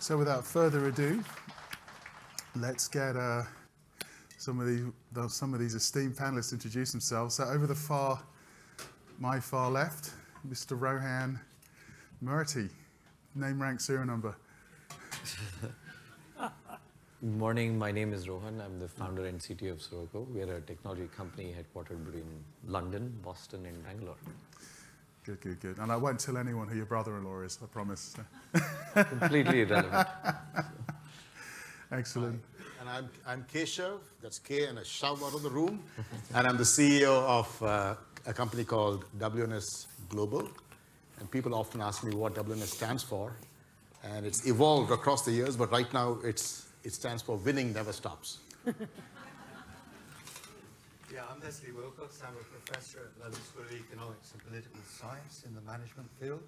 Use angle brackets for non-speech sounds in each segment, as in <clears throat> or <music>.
So without further ado, let's get uh, some of the, the, some of these esteemed panelists introduce themselves. So over the far, my far left, Mr. Rohan Murty, name, rank, serial number. <laughs> Morning. My name is Rohan. I'm the founder and CTO of Soroco. We are a technology company headquartered between London, Boston, and Bangalore. Good, good, good. And I won't tell anyone who your brother-in-law is, I promise. Completely irrelevant. Excellent. And I'm, I'm Keshav, that's K and a shove out of the room. and I'm the CEO of uh, a company called WNS Global. And people often ask me what WNS stands for. And it's evolved across the years, but right now it's, it stands for Winning Never Stops. <laughs> Yeah, I'm Leslie Willcocks. I'm a professor at London School of Economics and Political Science in the management field.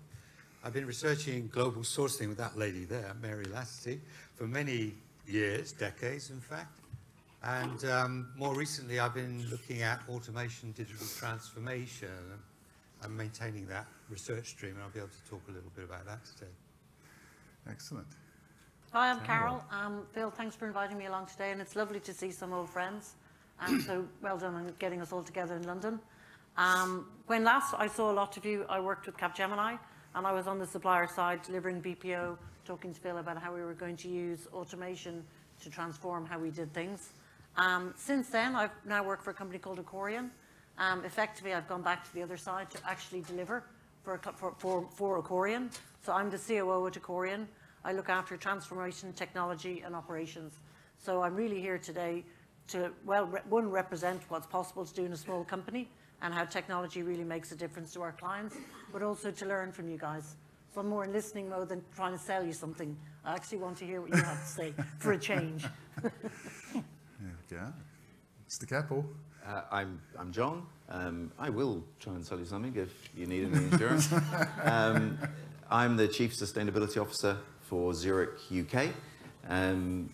I've been researching global sourcing with that lady there, Mary Lacity, for many years, decades in fact. And um, more recently, I've been looking at automation, digital transformation, and maintaining that research stream, and I'll be able to talk a little bit about that today. Excellent. Hi, I'm Carol. Um, Phil, thanks for inviting me along today, and it's lovely to see some old friends. And so well done on getting us all together in London. Um, when last I saw a lot of you, I worked with Capgemini, and I was on the supplier side delivering BPO, talking to Phil about how we were going to use automation to transform how we did things. Um, since then, I've now worked for a company called Ocorian. Um, effectively, I've gone back to the other side to actually deliver for, for, for, for Ocorian. So I'm the COO at Ocorian. I look after transformation, technology, and operations. So I'm really here today to, well, re one, represent what's possible to do in a small company and how technology really makes a difference to our clients, but also to learn from you guys. So I'm more in listening mode than trying to sell you something. I actually want to hear what you have to say for a change. there we go. Mr. Keppel. Uh, I'm, I'm John. Um, I will try and sell you something if you need any insurance. <laughs> um, I'm the Chief Sustainability Officer for Zurich UK. Um,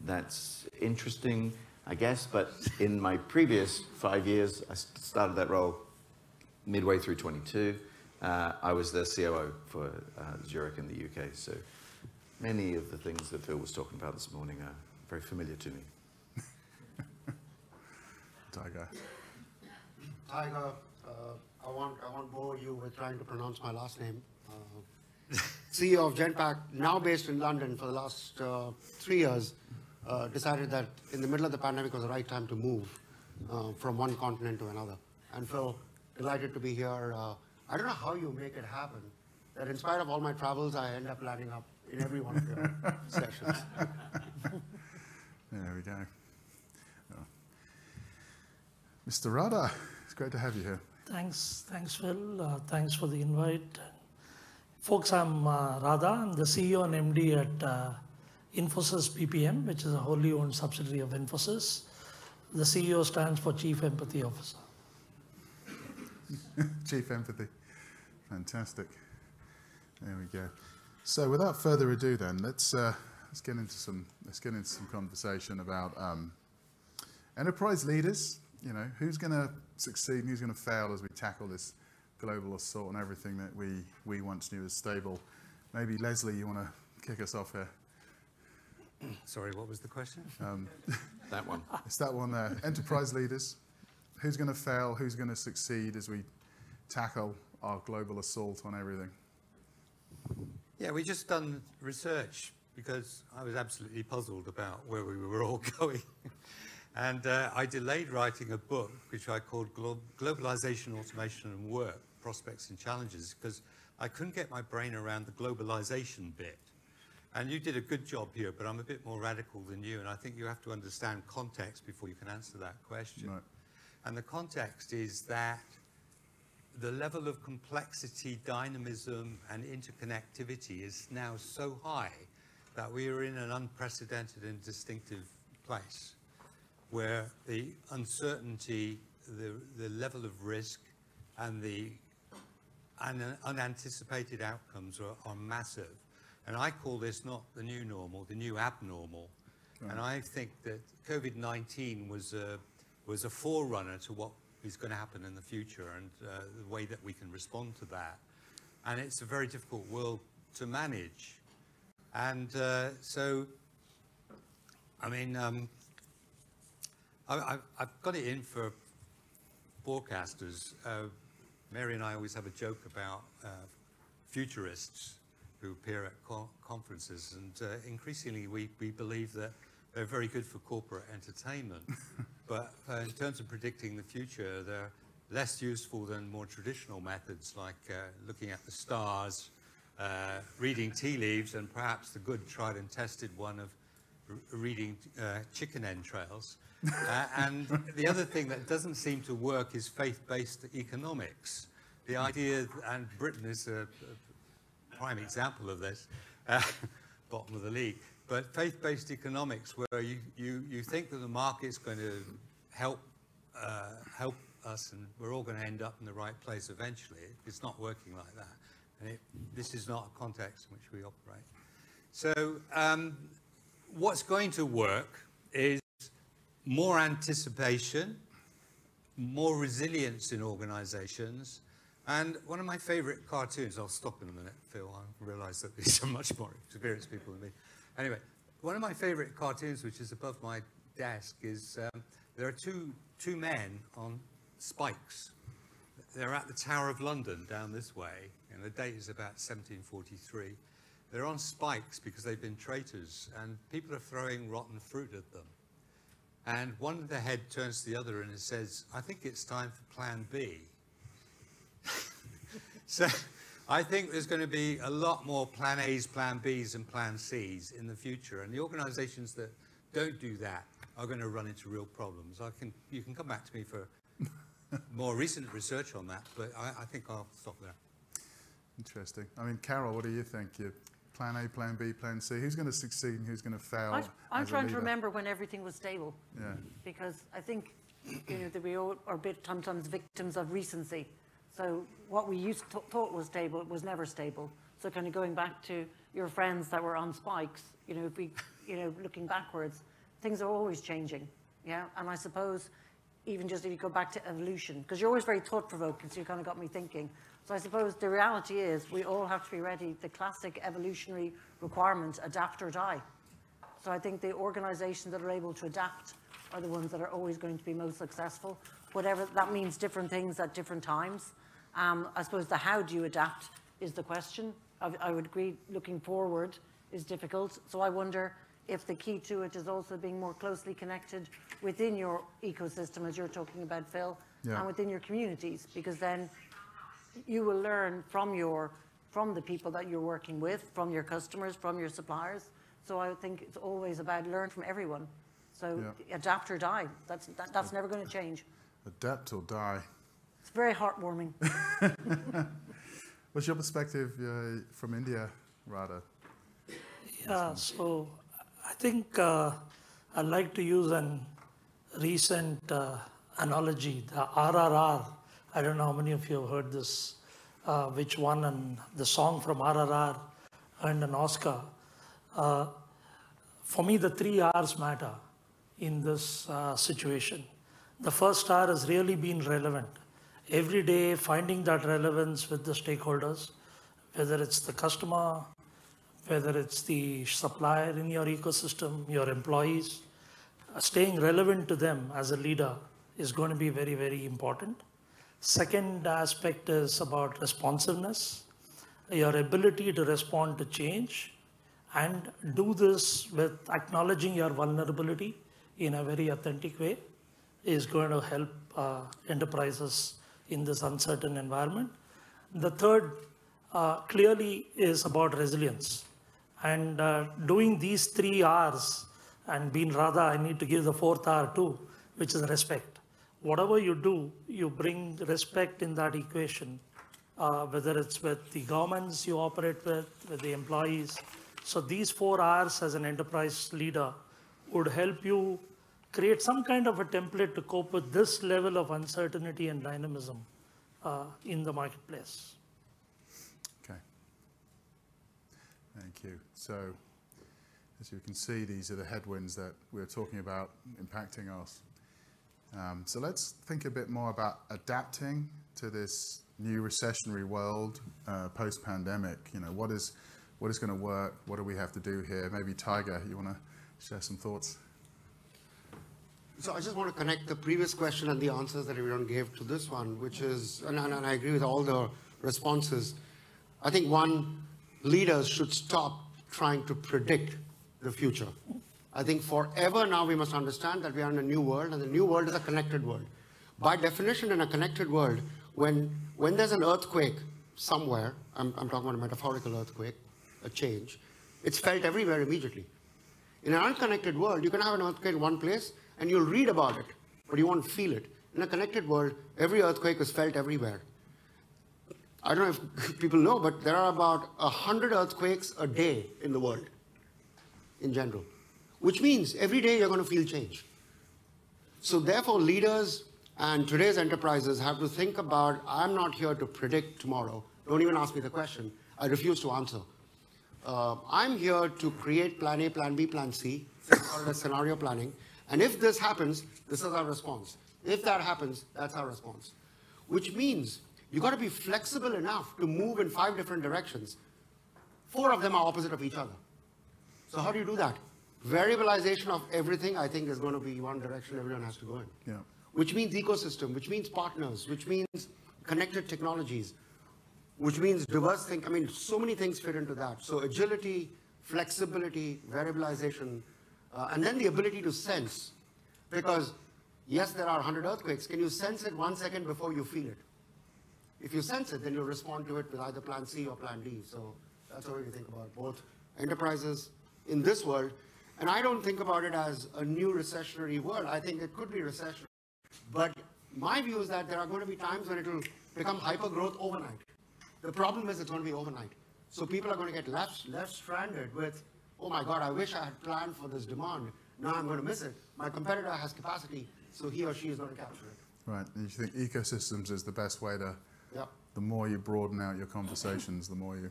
that's interesting, I guess, but in my previous five years, I started that role midway through 22. Uh, I was the COO for uh, Zurich in the UK, so many of the things that Phil was talking about this morning are very familiar to me. <laughs> Tiger. Tiger, uh, I won't, I won't bore you with trying to pronounce my last name. Uh, <laughs> CEO of Genpact, now based in London for the last uh, three years, uh, decided that in the middle of the pandemic was the right time to move uh, from one continent to another. And Phil, delighted to be here. Uh, I don't know how you make it happen, that in spite of all my travels, I end up landing up in every one of your <laughs> sessions. There we go. Oh. Mr. Radha, it's great to have you here. Thanks, thanks, Phil. Uh, thanks for the invite. Folks, I'm uh, Radha. I'm the CEO and MD at uh, Infosys BPM, which is a wholly owned subsidiary of Infosys. The CEO stands for Chief Empathy Officer. <laughs> Chief Empathy. Fantastic. There we go. So without further ado then, let's, uh, let's, get, into some, let's get into some conversation about um, enterprise leaders. You know, who's going to succeed and who's going to fail as we tackle this global assault and everything that we, we once knew as stable. Maybe Leslie, you want to kick us off here? <clears throat> Sorry, what was the question? Um, <laughs> That one. <laughs> it's that one there. Enterprise leaders. Who's going to fail? Who's going to succeed as we tackle our global assault on everything? Yeah, we just done research because I was absolutely puzzled about where we were all <laughs> going. and uh, I delayed writing a book, which I called Glo Globalization, Automation and Work, Prospects and Challenges, because I couldn't get my brain around the globalization bit. And you did a good job here, but I'm a bit more radical than you, and I think you have to understand context before you can answer that question. Right. And the context is that the level of complexity, dynamism, and interconnectivity is now so high that we are in an unprecedented and distinctive place where the uncertainty, the, the level of risk, and the un unanticipated outcomes are, are massive. And I call this not the new normal, the new abnormal. And I think that COVID-19 was a, was a forerunner to what is going to happen in the future and uh, the way that we can respond to that. And it's a very difficult world to manage. And uh, so, I mean, um, I, I, I've got it in for forecasters. Uh, Mary and I always have a joke about uh, futurists who appear at co- conferences, and uh, increasingly we, we believe that they're very good for corporate entertainment. <laughs> but uh, in terms of predicting the future, they're less useful than more traditional methods like uh, looking at the stars, uh, reading tea leaves, and perhaps the good tried and tested one of r- reading uh, chicken entrails. <laughs> Uh, and the other thing that doesn't seem to work is faith-based economics. The idea, and Britain is a prime example of this, uh, <laughs> bottom of the league. But faith-based economics, where you, you, you think that the market's going to help uh, help us, and we're all going to end up in the right place eventually. It's not working like that, and it, this is not a context in which we operate. So, um, what's going to work is more anticipation, more resilience in organizations. And one of my favorite cartoons, I'll stop in a minute, Phil, I realize that these are much more experienced people than me. Anyway, one of my favorite cartoons, which is above my desk, is um, there are two, two men on spikes. They're at the Tower of London down this way, and the date is about 1743. They're on spikes because they've been traitors, and people are throwing rotten fruit at them. And one of the head turns to the other and says, I think it's time for plan B. so <laughs> I think there's going to be a lot more plan A's, plan B's, and plan C's in the future. And the organizations that don't do that are going to run into real problems. I can, you can come back to me for <laughs> more recent research on that, but I, I think I'll stop there. Interesting. I mean, Carol, what do you think? You plan A, plan B, plan C. Who's going to succeed and who's going to fail? I, I'm trying to remember when everything was stable. Yeah. Because I think, you know, that we all are a bit sometimes victims of recency. So what we used to thought was stable, was never stable. So kind of going back to your friends that were on spikes, you know, if we, you know, looking backwards, things are always changing. Yeah. And I suppose even just if you go back to evolution, because you're always very thought provoking, so you kind of got me thinking. So I suppose the reality is we all have to be ready. The classic evolutionary requirement, adapt or die. So I think the organizations that are able to adapt are the ones that are always going to be most successful. Whatever that means, different things at different times. Um, I suppose the how do you adapt is the question. I, I would agree looking forward is difficult. So I wonder if the key to it is also being more closely connected within your ecosystem, as you're talking about, Phil, Yeah. and within your communities, because then you will learn from your from the people that you're working with, from your customers, from your suppliers. So I think it's always about learn from everyone. So Yeah. adapt or die. That's that, that's never going to change. Adapt or die. It's very heartwarming. <laughs> What's your perspective uh, from India, Radha? Yeah, so I think uh, I'd like to use an recent uh, analogy, the RRR. I don't know how many of you have heard this, uh, which won and the song from RRR earned an Oscar. Uh, for me, the three R's matter in this uh, situation. The first R has really been relevant. Every day, finding that relevance with the stakeholders, whether it's the customer, whether it's the supplier in your ecosystem, your employees, staying relevant to them as a leader is going to be very, very important. Second aspect is about responsiveness, your ability to respond to change and do this with acknowledging your vulnerability in a very authentic way is going to help uh, enterprises in this uncertain environment. The third uh, clearly is about resilience. And uh, doing these three R's and being rather, I need to give the fourth R too, which is respect. Whatever you do, you bring respect in that equation, uh, whether it's with the governments you operate with, with the employees. So these four R's as an enterprise leader would help you create some kind of a template to cope with this level of uncertainty and dynamism uh, in the marketplace. Okay. Thank you. So, as you can see, these are the headwinds that we're talking about impacting us. Um, so let's think a bit more about adapting to this new recessionary world uh, post-pandemic. You know, what is what is going to work? What do we have to do here? Maybe Tiger, you want to share some thoughts? So I just want to connect the previous question and the answers that everyone gave to this one, which is, and, and and I agree with all the responses. I think one, leaders should stop trying to predict the future. I think forever now we must understand that we are in a new world, and the new world is a connected world. By definition, in a connected world, when, when there's an earthquake somewhere, I'm, I'm talking about a metaphorical earthquake, a change, it's felt everywhere immediately. In an unconnected world, you can have an earthquake in one place and you'll read about it, but you won't feel it. In a connected world, every earthquake is felt everywhere. I don't know if <laughs> people know, but there are about 100 earthquakes a day in the world, in general, which means every day you're going to feel change. So, therefore, leaders and today's enterprises have to think about I'm not here to predict tomorrow. Don't even ask me the question. I refuse to answer. Uh, I'm here to create plan A, plan B, plan C, call it scenario planning. And if this happens, this is our response. If that happens, that's our response. Which means you've got to be flexible enough to move in five different directions. Four of them are opposite of each other. So how do you do that? Variabilization of everything, I think, is going to be one direction everyone has to go in. Yeah. Which means ecosystem, which means partners, which means connected technologies, which means diverse think. I mean, so many things fit into that. So agility, flexibility, variabilization, uh, and then the ability to sense. Because yes, there are 100 earthquakes. Can you sense it one second before you feel it? If you sense it, then you'll respond to it with either plan C or plan D. So that's how we think about both enterprises in this world. And I don't think about it as a new recessionary world. I think it could be recession. But my view is that there are going to be times when it will become hyper growth overnight. The problem is it's going to be overnight. So people are going to get left, left stranded with, oh my God, I wish I had planned for this demand. Now I'm going to miss it. My competitor has capacity, so he or she is going to capture it. Right. And you think ecosystems is the best way to, Yep. the more you broaden out your conversations, the more you,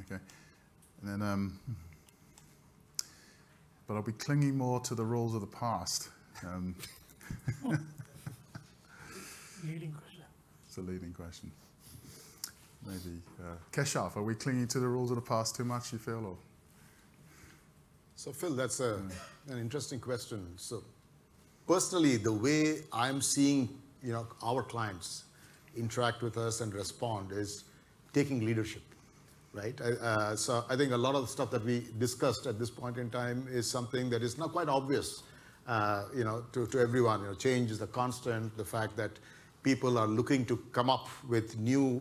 okay. And then, um, but I'll be clinging more to the rules of the past. Um, <laughs> Leading question. it's a leading question. Maybe, uh, Keshav, are we clinging to the rules of the past too much, you feel, or? So, Phil, that's a, an interesting question. So, personally, the way I'm seeing, you know, our clients interact with us and respond is taking leadership, right? Uh, so, I think a lot of the stuff that we discussed at this point in time is something that is not quite obvious, uh, you know, to, to everyone. You know, change is a constant. The fact that people are looking to come up with new,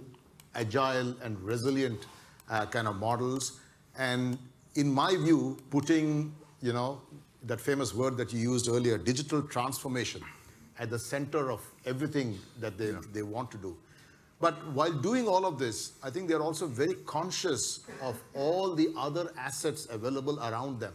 agile and resilient uh, kind of models, and in my view, putting, you know, that famous word that you used earlier, digital transformation, at the center of everything that they, they want to do. But while doing all of this, I think they're also very conscious of all the other assets available around them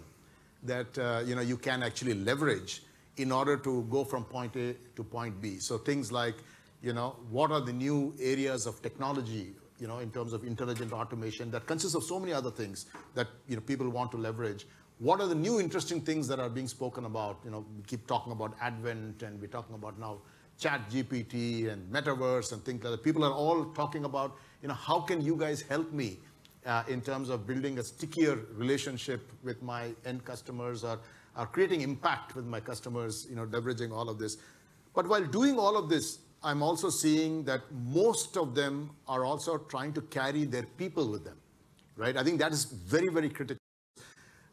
that uh, you know you can actually leverage in order to go from point A to point B. So things like, you know, what are the new areas of technology, you know, in terms of intelligent automation that consists of so many other things that you know people want to leverage. What are the new interesting things that are being spoken about? You know, we keep talking about Advent and we're talking about now Chat GPT and Metaverse and things like that. People are all talking about, you know, how can you guys help me uh, in terms of building a stickier relationship with my end customers or, or creating impact with my customers, you know, leveraging all of this. But while doing all of this, I'm also seeing that most of them are also trying to carry their people with them, right? I think that is very, very critical.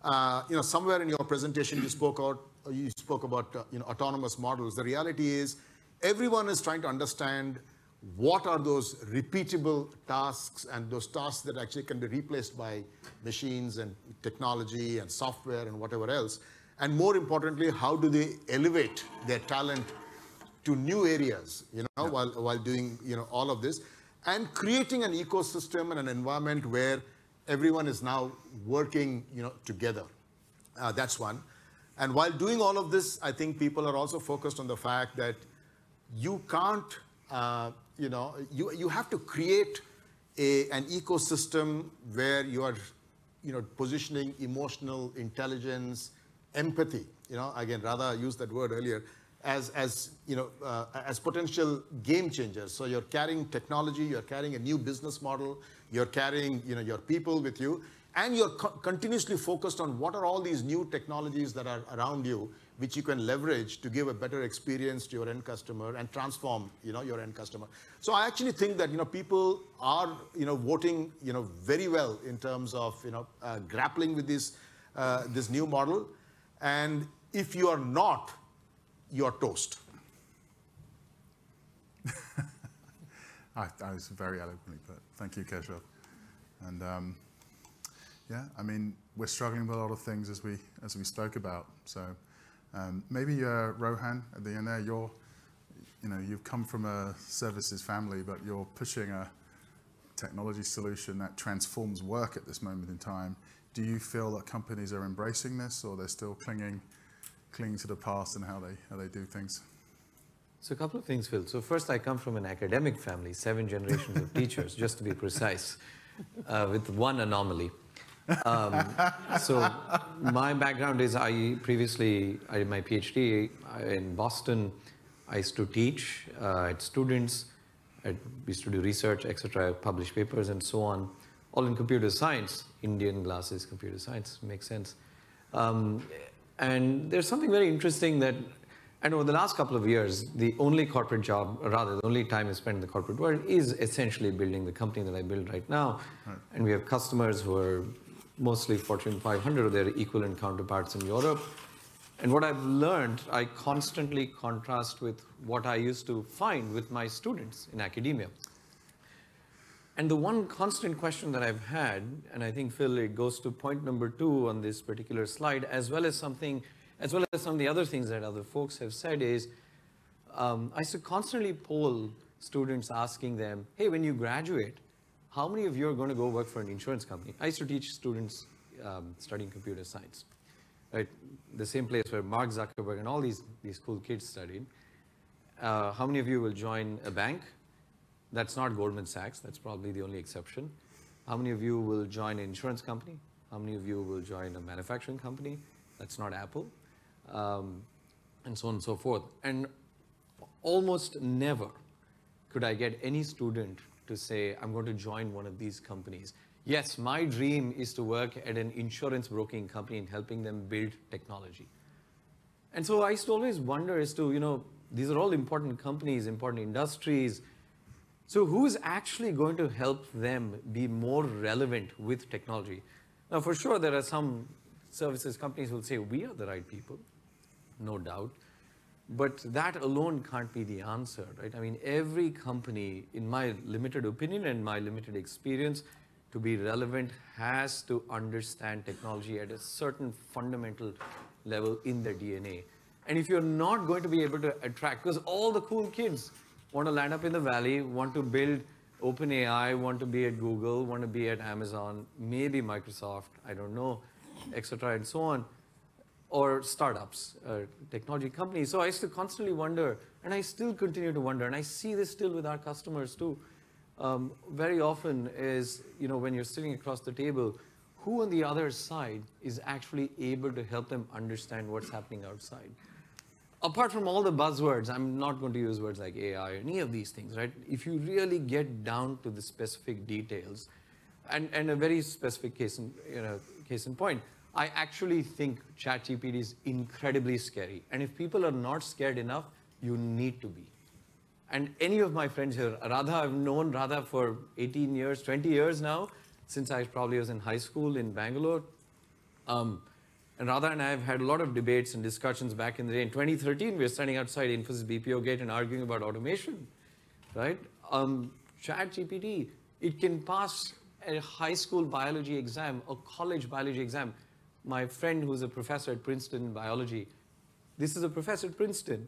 Uh, you know, somewhere in your presentation you spoke out, you spoke about uh, you know autonomous models. The reality is, everyone is trying to understand what are those repeatable tasks and those tasks that actually can be replaced by machines and technology and software and whatever else. And more importantly, how do they elevate their talent to new areas, you know, while, while doing, you know, all of this and creating an ecosystem and an environment where everyone is now working, you know, together. Uh, that's one. And while doing all of this, I think people are also focused on the fact that you can't, uh, you know, you, you have to create a, an ecosystem where you are, you know, positioning emotional intelligence, empathy, you know, again, Radha used that word earlier, as, as, you know, uh, as potential game changers. So you're carrying technology, you're carrying a new business model, you're carrying, you know, your people with you, and you're co- continuously focused on what are all these new technologies that are around you, which you can leverage to give a better experience to your end customer and transform, you know, your end customer. So I actually think that, you know, people are, you know, voting, you know, very well in terms of, you know, uh, grappling with this, uh, this new model. And if you are not, you're toast. <laughs> I, I was very eloquently put. Thank you, Keshav. And um, yeah, I mean, we're struggling with a lot of things as we as we spoke about. So um, maybe uh, Rohan at the end there, you're, you know, you've come from a services family, but you're pushing a technology solution that transforms work at this moment in time. Do you feel that companies are embracing this, or they're still clinging clinging to the past and how they how they do things? So a couple of things, Phil. So first, I come from an academic family, seven generations of teachers, <laughs> just to be precise, uh, with one anomaly. Um, so my background is I previously I did my PhD in Boston. I used to teach uh, at students. I used to do research, etc. Publish papers and so on, all in computer science. Indian glasses, computer science makes sense. Um, and there's something very interesting that and over the last couple of years, the only corporate job, or rather, the only time I spent in the corporate world is essentially building the company that I build right now. Right. And we have customers who are mostly Fortune 500 or their equivalent counterparts in Europe. And what I've learned, I constantly contrast with what I used to find with my students in academia. And the one constant question that I've had, and I think, Phil, it goes to point number two on this particular slide, as well as something as well as some of the other things that other folks have said is, um, I used to constantly poll students asking them, hey, when you graduate, how many of you are going to go work for an insurance company? I used to teach students um, studying computer science, right? The same place where Mark Zuckerberg and all these, these cool kids studied. Uh, how many of you will join a bank? That's not Goldman Sachs. That's probably the only exception. How many of you will join an insurance company? How many of you will join a manufacturing company? That's not Apple um, and so on and so forth. And almost never could I get any student to say, I'm going to join one of these companies. Yes, my dream is to work at an insurance broking company and helping them build technology. And so I used to always wonder as to, you know, these are all important companies, important industries. So who's actually going to help them be more relevant with technology? Now, for sure, there are some services companies will say, we are the right people no doubt. But that alone can't be the answer, right? I mean, every company, in my limited opinion and my limited experience, to be relevant has to understand technology at a certain fundamental level in their DNA. And if you're not going to be able to attract, because all the cool kids want to land up in the valley, want to build OpenAI, want to be at Google, want to be at Amazon, maybe Microsoft, I don't know, etc. and so on or startups, uh, technology companies. So I used to constantly wonder, and I still continue to wonder, and I see this still with our customers too. Um, very often is, you know, when you're sitting across the table, who on the other side is actually able to help them understand what's happening outside? Apart from all the buzzwords, I'm not going to use words like AI or any of these things, right? If you really get down to the specific details, and, and a very specific case in, you know, case in point, I actually think ChatGPT is incredibly scary. And if people are not scared enough, you need to be. And any of my friends here, Radha, I've known Radha for 18 years, 20 years now, since I probably was in high school in Bangalore. Um, and Radha and I have had a lot of debates and discussions back in the day. In 2013, we were standing outside Infosys BPO gate and arguing about automation, right? Um, ChatGPT, it can pass a high school biology exam, a college biology exam my friend who's a professor at Princeton in biology, this is a professor at Princeton.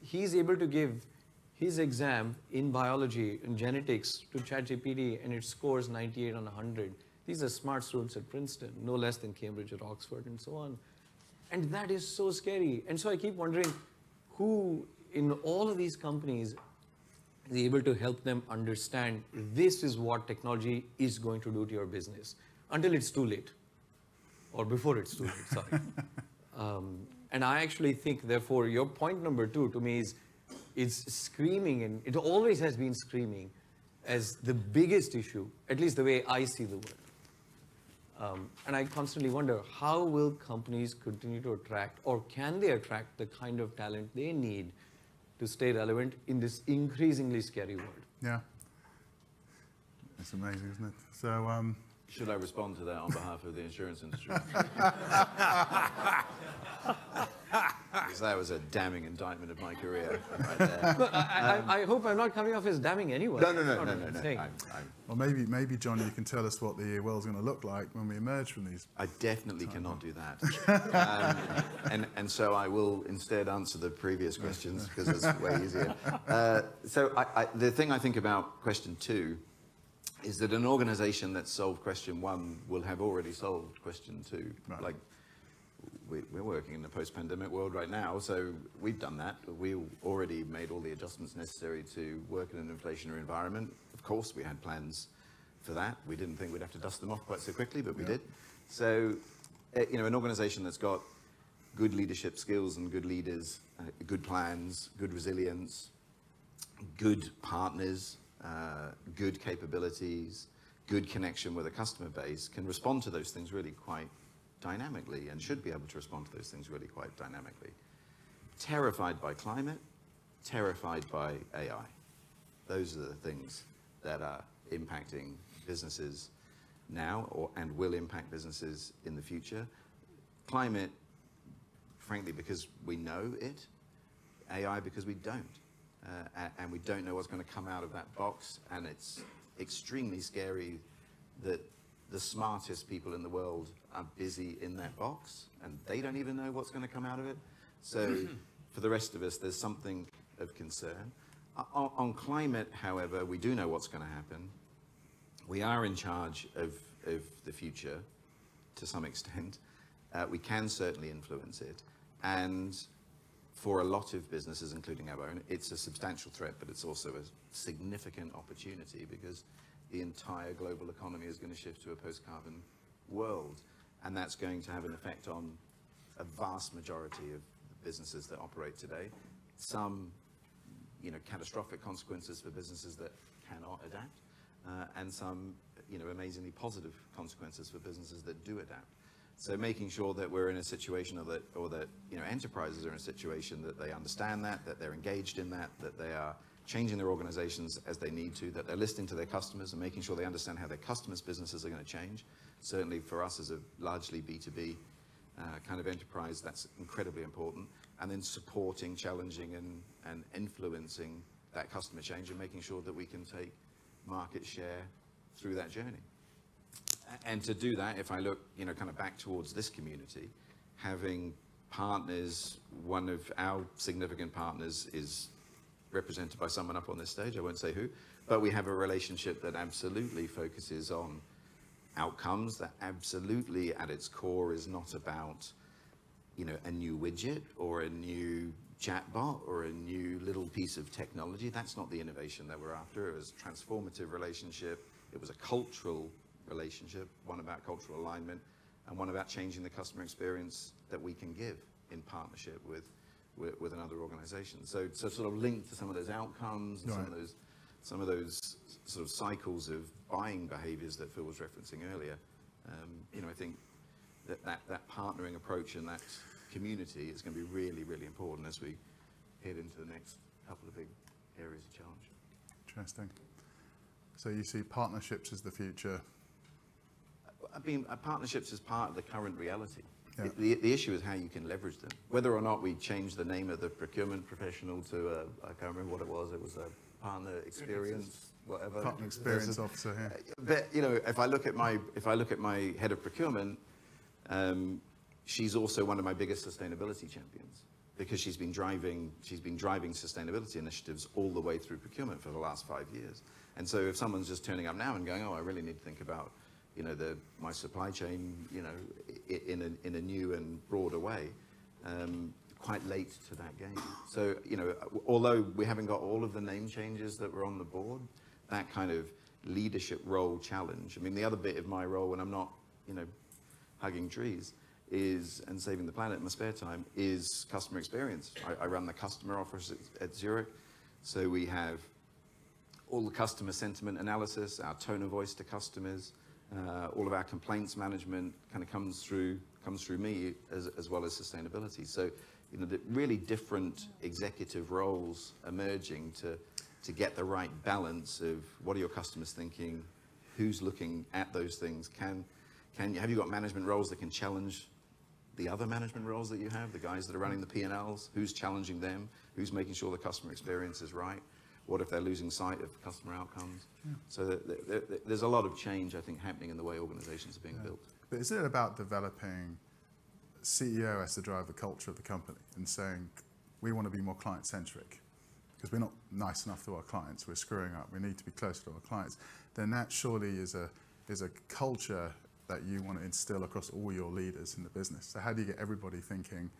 He's able to give his exam in biology and genetics to ChatGPT and it scores 98 on 100. These are smart students at Princeton, no less than Cambridge or Oxford and so on. And that is so scary. And so I keep wondering who in all of these companies is able to help them understand this is what technology is going to do to your business until it's too late or before it's too late, sorry. <laughs> um, and I actually think, therefore, your point number two to me is, is screaming, and it always has been screaming as the biggest issue, at least the way I see the world. Um, and I constantly wonder how will companies continue to attract, or can they attract the kind of talent they need to stay relevant in this increasingly scary world? Yeah. It's amazing, isn't it? So, um, Should I respond to that on behalf of the insurance industry? <laughs> Because that was a damning indictment of my career right there. But I, I, I hope I'm not coming off as damning anyway. No, no, That's no, no, no, no. saying. I'm, I'm, well, maybe, maybe John, you can tell us what the world's going to look like when we emerge from these. I definitely cannot do that. Um, and, and so I will instead answer the previous questions because it's way easier. Uh, so I, I, the thing I think about question two is that an organization that solved question one will have already solved question two. Right. Like we, we're working in a post-pandemic world right now, so we've done that. We already made all the adjustments necessary to work in an inflationary environment. Of course, we had plans for that. We didn't think we'd have to dust them off quite so quickly, but we did. So, uh, you know, an organization that's got good leadership skills and good leaders, uh, good plans, good resilience, good partners, uh, good capabilities, good connection with a customer base can respond to those things really quite dynamically and should be able to respond to those things really quite dynamically. Terrified by climate, terrified by AI. Those are the things that are impacting businesses now or, and will impact businesses in the future. Climate, frankly, because we know it, AI because we don't. Uh, and we don't know what's going to come out of that box. And it's extremely scary that the smartest people in the world are busy in that box and they don't even know what's going to come out of it. So <clears throat> for the rest of us, there's something of concern. On, on climate, however, we do know what's going to happen. We are in charge of, of the future to some extent. Uh, we can certainly influence it. And for a lot of businesses, including our own, it's a substantial threat, but it's also a significant opportunity because the entire global economy is going to shift to a post-carbon world. And that's going to have an effect on a vast majority of businesses that operate today. Some, you know, catastrophic consequences for businesses that cannot adapt, uh, and some, you know, amazingly positive consequences for businesses that do adapt. So making sure that we're in a situation or that, or that, you know, enterprises are in a situation that they understand that, that they're engaged in that, that they are changing their organizations as they need to, that they're listening to their customers and making sure they understand how their customers' businesses are going to change. Certainly for us as a largely B2B uh, kind of enterprise, that's incredibly important. And then supporting, challenging, and, and influencing that customer change and making sure that we can take market share through that journey. And to do that, if I look, you know, kind of back towards this community, having partners, one of our significant partners is represented by someone up on this stage, I won't say who, but we have a relationship that absolutely focuses on outcomes, that absolutely at its core is not about, you know, a new widget or a new chatbot or a new little piece of technology. That's not the innovation that we're after. It was a transformative relationship. It was a cultural relationship, one about cultural alignment, and one about changing the customer experience that we can give in partnership with, with, with another organization. So, so sort of linked to some of those outcomes and some of those some of those sort of cycles of buying behaviors that Phil was referencing earlier. Um, you know, I think that, that, that partnering approach and that community is going to be really, really important as we head into the next couple of big areas of challenge. Interesting. So you see partnerships as the future. I mean, uh, partnerships is part of the current reality. Yeah. The, the issue is how you can leverage them. Whether or not we change the name of the procurement professional to, a, I can't remember what it was, it was a partner experience, whatever. Partner experience officer here. But, you know, if I look at my, if I look at my head of procurement, um, she's also one of my biggest sustainability champions because she's been driving, she's been driving sustainability initiatives all the way through procurement for the last five years. And so if someone's just turning up now and going, oh, I really need to think about, you know, the, my supply chain, you know, in a, in a new and broader way, um, quite late to that game. So, you know, although we haven't got all of the name changes that were on the board, that kind of leadership role challenge. I mean, the other bit of my role when I'm not, you know, hugging trees is and saving the planet in my spare time is customer experience. I, I run the customer office at, at Zurich, so we have all the customer sentiment analysis, our tone of voice to customers, Uh, all of our complaints management kind of comes through comes through me as, as well as sustainability. So, you know, really different executive roles emerging to to get the right balance of what are your customers thinking, who's looking at those things, can can you have you got management roles that can challenge the other management roles that you have, the guys that are running the P&Ls, who's challenging them, who's making sure the customer experience is right, what if they're losing sight of customer outcomes. So th- th- there's a lot of change, I think, happening in the way organizations are being built. But is it about developing CEO as to drive the culture of the company and saying we want to be more client centric because we're not nice enough to our clients, we're screwing up, we need to be closer to our clients, then that surely is a is a culture that you want to instill across all your leaders in the business. So how do you get everybody thinking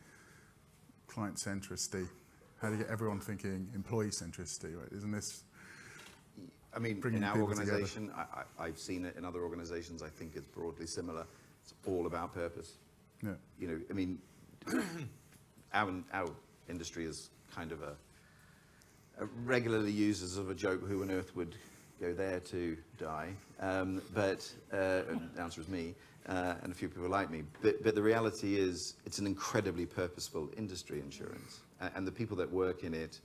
client centricity? How do you get everyone thinking employee centricity? Right? Isn't this I mean, in our I, I've seen it in other organizations, I think it's broadly similar. It's all about purpose. yeah. you know, I mean, <clears throat> our, our industry is kind of a, a regularly used as of a joke, who on earth would go there to die? Um, but uh, the answer is me uh, and a few people like me. But, but the reality is it's an incredibly purposeful industry, insurance. And the people that work in it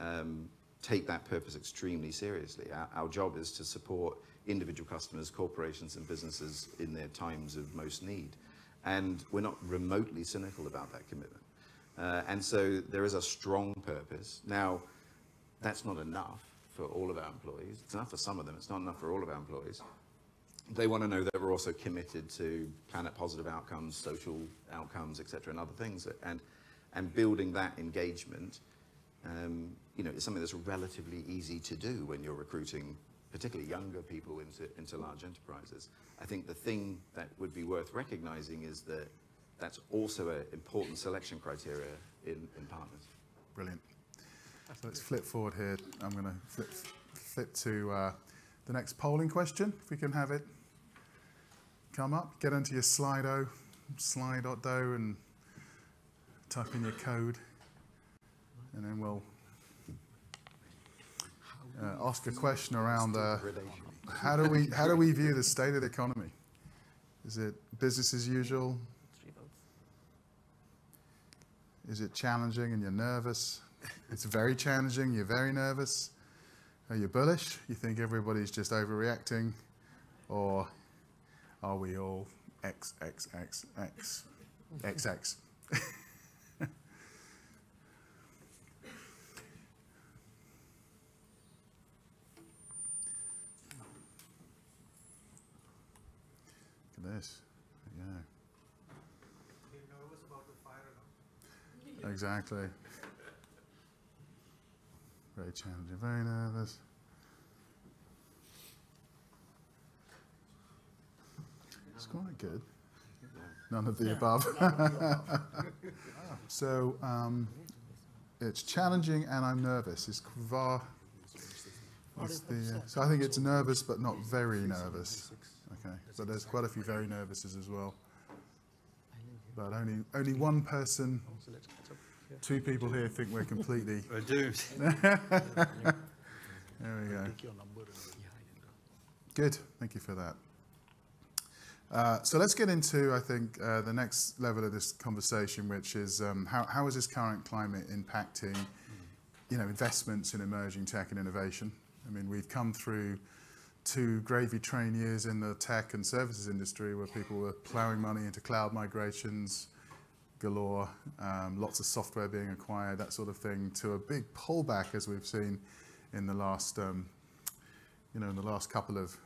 um, take that purpose extremely seriously. Our, our job is to support individual customers, corporations and businesses in their times of most need. And we're not remotely cynical about that commitment. Uh, and so there is a strong purpose. Now, that's not enough for all of our employees. It's enough for some of them. It's not enough for all of our employees. They want to know that we're also committed to planet positive outcomes, social outcomes, et cetera, and other things. And, and building that engagement, um, you know, is something that's relatively easy to do when you're recruiting, particularly younger people into, into large enterprises. I think the thing that would be worth recognizing is that that's also an important selection criteria in, in partners. Brilliant. So let's flip forward here. I'm going to flip, flip to uh, the next polling question, if we can have it come up. Get into your Slido, slide.do, and type in your code. And then we'll uh, ask a question around uh, how, do we, how do we view the state of the economy? Is it business as usual? Is it challenging and you're nervous? It's very challenging, you're very nervous. Are you bullish? You think everybody's just overreacting? Or are we all X, X, X, X, X, X? <laughs> Look at this. Yeah. <laughs> Exactly. Very challenging, very nervous. It's quite good. None of the above. <laughs> so um, it's challenging and I'm nervous. Is Kvar. what's the, uh, so I think it's nervous but not very nervous. Okay, but there's quite a few very nervouses as well. But only only one person, two people here think we're <laughs> completely. We're doomed. <laughs> There we go. Good, thank you for that. Uh, so let's get into, I think, uh, the next level of this conversation, which is um, how, how is this current climate impacting, you know, investments in emerging tech and innovation? I mean, we've come through two gravy train years in the tech and services industry where people were plowing money into cloud migrations galore, um, lots of software being acquired, that sort of thing, to a big pullback as we've seen in the last, um, you know, in the last couple of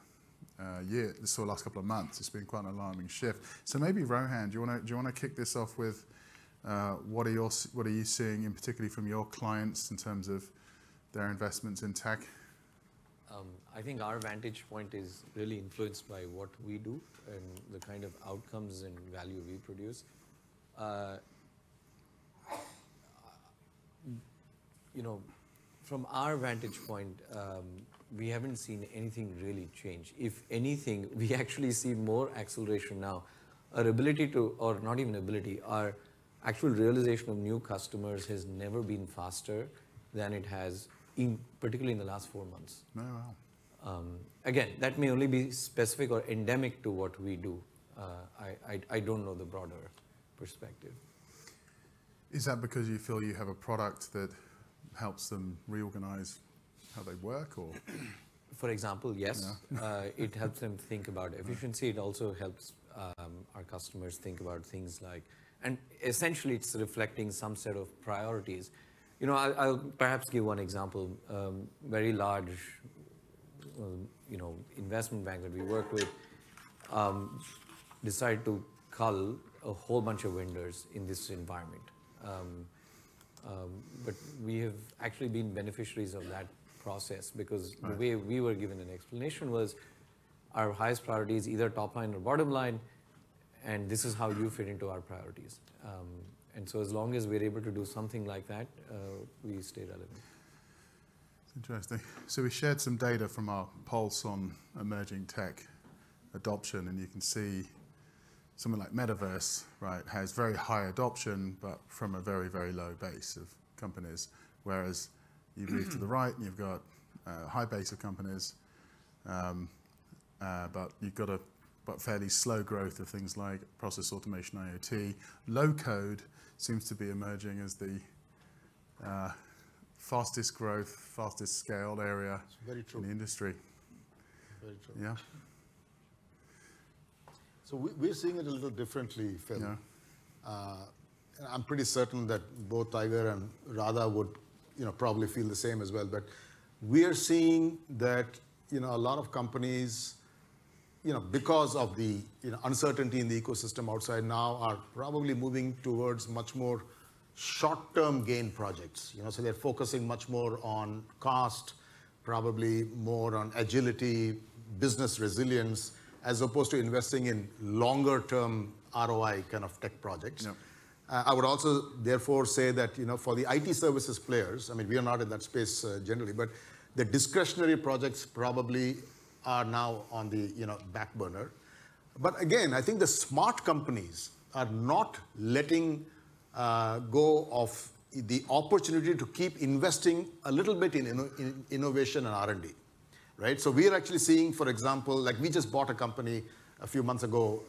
uh, years, so last couple of months. It's been quite an alarming shift. So maybe Rohan, do you want to do you want to kick this off with uh, what are your what are you seeing, in particularly from your clients in terms of their investments in tech? Um, I think our vantage point is really influenced by what we do and the kind of outcomes and value we produce. Uh, you know, from our vantage point, um, we haven't seen anything really change. If anything, we <laughs> actually see more acceleration now. Our ability to, or not even ability, our actual realization of new customers has never been faster than it has, in particularly in the last four months. No, wow. Um, again, that may only be specific or endemic to what we do. Uh, I, I, I don't know the broader perspective. Is that because you feel you have a product that helps them reorganize how they work, or <clears throat> For example, yes, <laughs> uh, it helps them think about efficiency. It also helps um, our customers think about things like, and essentially it's reflecting some set of priorities. You know, I'll, I'll perhaps give one example. Um, very large, um, you know, investment bank that we work with um, decided to cull a whole bunch of vendors in this environment. Um, um, but we have actually been beneficiaries of that process because the way we were given an explanation was our highest priority is either top line or bottom line, and this is how you fit into our priorities. Um, and so, as long as we're able to do something like that, uh, we stay relevant. It's interesting. So we shared some data from our pulse on emerging tech adoption, and you can see something like Metaverse, right, has very high adoption, but from a very, very low base of companies. Whereas you move to the <clears throat> right, and you've got a high base of companies, um, uh, but you've got a but fairly slow growth of things like process automation, IoT. Low code seems to be emerging as the uh, fastest growth, fastest scaled area in the industry. Very true. Yeah, So we, we're seeing it a little differently, Phil. Yeah. Uh, I'm pretty certain that both Tiger and Radha would, you know, probably feel the same as well. But we are seeing that, you know, a lot of companies, you know, because of the you know, uncertainty in the ecosystem outside now, are probably moving towards much more short-term gain projects. You know, so they're focusing much more on cost, probably more on agility, business resilience, as opposed to investing in longer-term ROI kind of tech projects. Yep. Uh, I would also therefore say that, you know, for the IT services players, I mean, we are not in that space uh, generally, but the discretionary projects probably are now on the, you know, back burner. But again, I think the smart companies are not letting uh, go of the opportunity to keep investing a little bit in, inno- in innovation and R&D right? So we are actually seeing, for example, like we just bought a company a few months ago,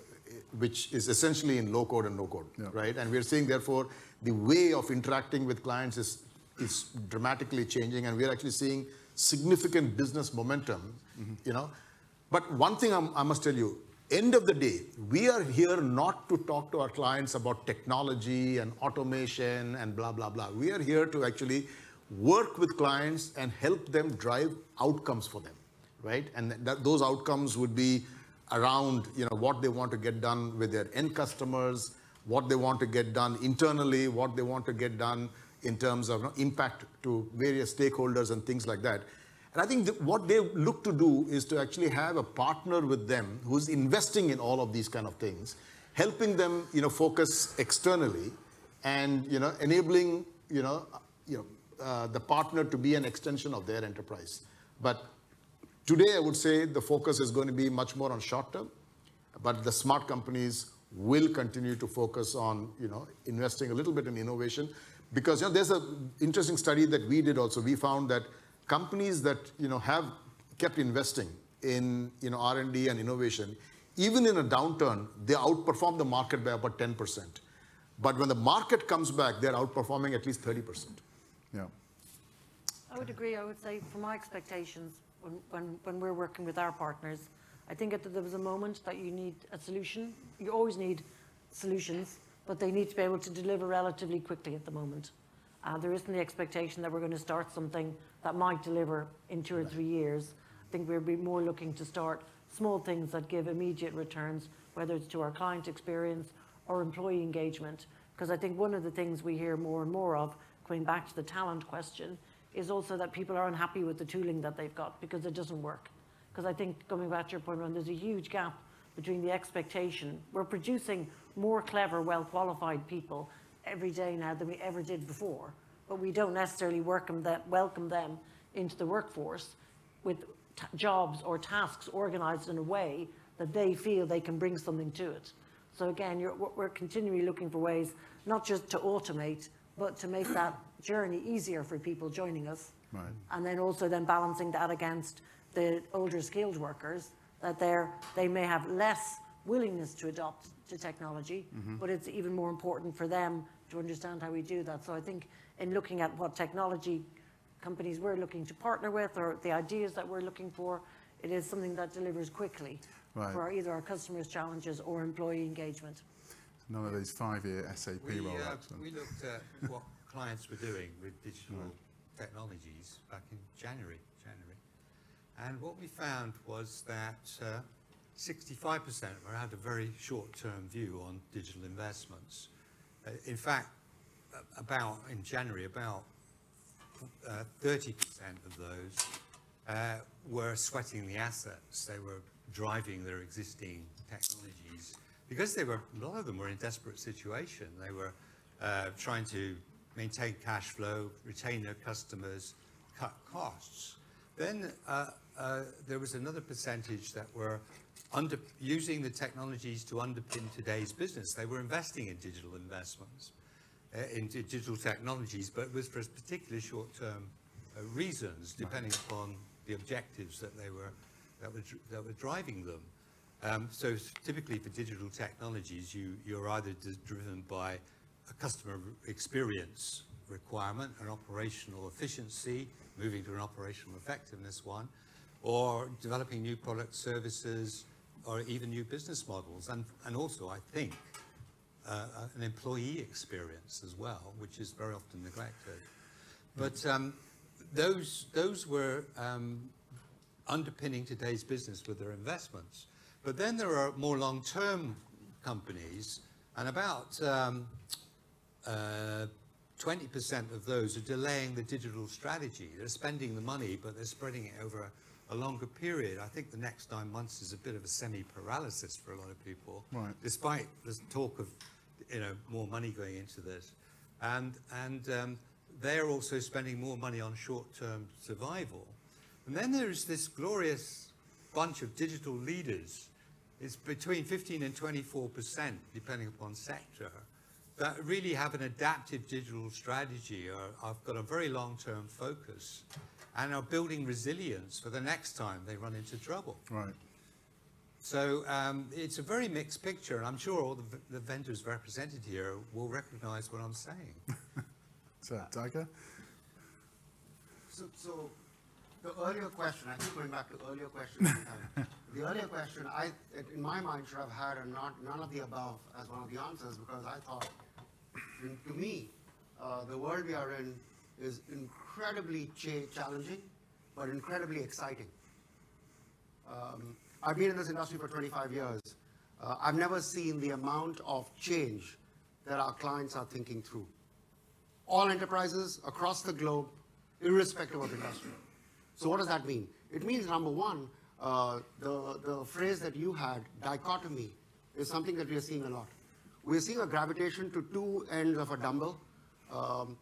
which is essentially in low code and no code, Yeah. right? And we're seeing, therefore, the way of interacting with clients is, is dramatically changing, and we're actually seeing significant business momentum, you know. But one thing I'm, I must tell you, end of the day, we are here not to talk to our clients about technology and automation and blah, blah, blah. We are here to actually work with clients and help them drive outcomes for them, right? And those outcomes would be around, you know, what they want to get done with their end customers, what they want to get done internally, what they want to get done in terms of you know, impact to various stakeholders and things like that. And I think what they look to do is to actually have a partner with them who's investing in all of these kind of things, helping them, you know, focus externally, and you know, enabling, you know, you know, uh, the partner to be an extension of their enterprise. But today, I would say the focus is going to be much more on short term, but the smart companies will continue to focus on, you know, investing a little bit in innovation, because you know, there's an interesting study that we did also. We found that companies that you know have kept investing in you know R&D and innovation, even in a downturn, they outperform the market by about 10%. But when the market comes back, they're outperforming at least 30%. yeah. I would agree. I would say, from my expectations, when, when, when we're working with our partners, I think that there was a moment that you need a solution. You always need solutions, but they need to be able to deliver relatively quickly at the moment. Uh, there isn't the expectation that we're going to start something that might deliver in two or three years. I think we'll be more looking to start small things that give immediate returns, whether it's to our client experience or employee engagement. Because I think one of the things we hear more and more of, going back to the talent question, is also that people are unhappy with the tooling that they've got because it doesn't work. Because I think, coming back to your point, Ron, there's a huge gap between the expectation. We're producing more clever, well qualified people every day now than we ever did before, but we don't necessarily welcome, that, welcome them into the workforce with t- jobs or tasks organized in a way that they feel they can bring something to it. So again, we're continually looking for ways not just to automate, but to make that journey easier for people joining us. Right. And then also then balancing that against the older skilled workers, that they're, they may have less willingness to adopt to technology, but it's even more important for them to understand how we do that. So I think in looking at what technology companies we're looking to partner with or the ideas that we're looking for, it is something that delivers quickly Right. for either our customers' challenges or employee engagement. None of these five-year SAP We, uh, rollouts. then. we looked at what clients were doing with digital technologies back in January, January. And what we found was that uh, 65% were had a very short-term view on digital investments. Uh, in fact, about, in January, about uh, 30% of those uh, were sweating the assets. They were driving their existing technologies because they were, a lot of them were in desperate situation. They were uh, trying to maintain cash flow, retain their customers, cut costs. Then uh, uh, there was another percentage that were under, using the technologies to underpin today's business. They were investing in digital investments uh, into digital technologies, but it was for particular short-term uh, reasons, depending upon the objectives that they were that were, that were driving them. Um, so typically for digital technologies, you, you're either driven by a customer experience requirement, an operational efficiency, moving to an operational effectiveness one, or developing new product services, or even new business models. And, and also, I think, uh, an employee experience as well, which is very often neglected. But um, those, those were um, underpinning today's business with their investments. But then there are more long-term companies, and about um, uh, 20% of those are delaying the digital strategy. They're spending the money, but they're spreading it over a, longer period. I think the next nine months is a bit of a semi-paralysis for a lot of people, Right. despite the talk of you know more money going into this, and and um, they're also spending more money on short-term survival. And then there's this glorious bunch of digital leaders. It's between 15 and 24 percent, depending upon sector, that really have an adaptive digital strategy or have got a very long-term focus and are building resilience for the next time they run into trouble. Right. So um, it's a very mixed picture, and I'm sure all the, v- the vendors represented here will recognize what I'm saying. <laughs> So, Tiger? So, so the earlier question, I keep going back to earlier question. uh, <laughs> the earlier question, I, in my mind, should have had a not, none of the above as one of the answers because I thought, to me, uh, the world we are in is incredibly cha- challenging, but incredibly exciting. Um, I've been in this industry for 25 years. Uh, I've never seen the amount of change that our clients are thinking through all enterprises across the globe, irrespective of industry. So what does that mean? It means, number one, uh, the, the phrase that you had, dichotomy, is something that we are seeing a lot. We're seeing a gravitation to two ends of a dumbbell. Um,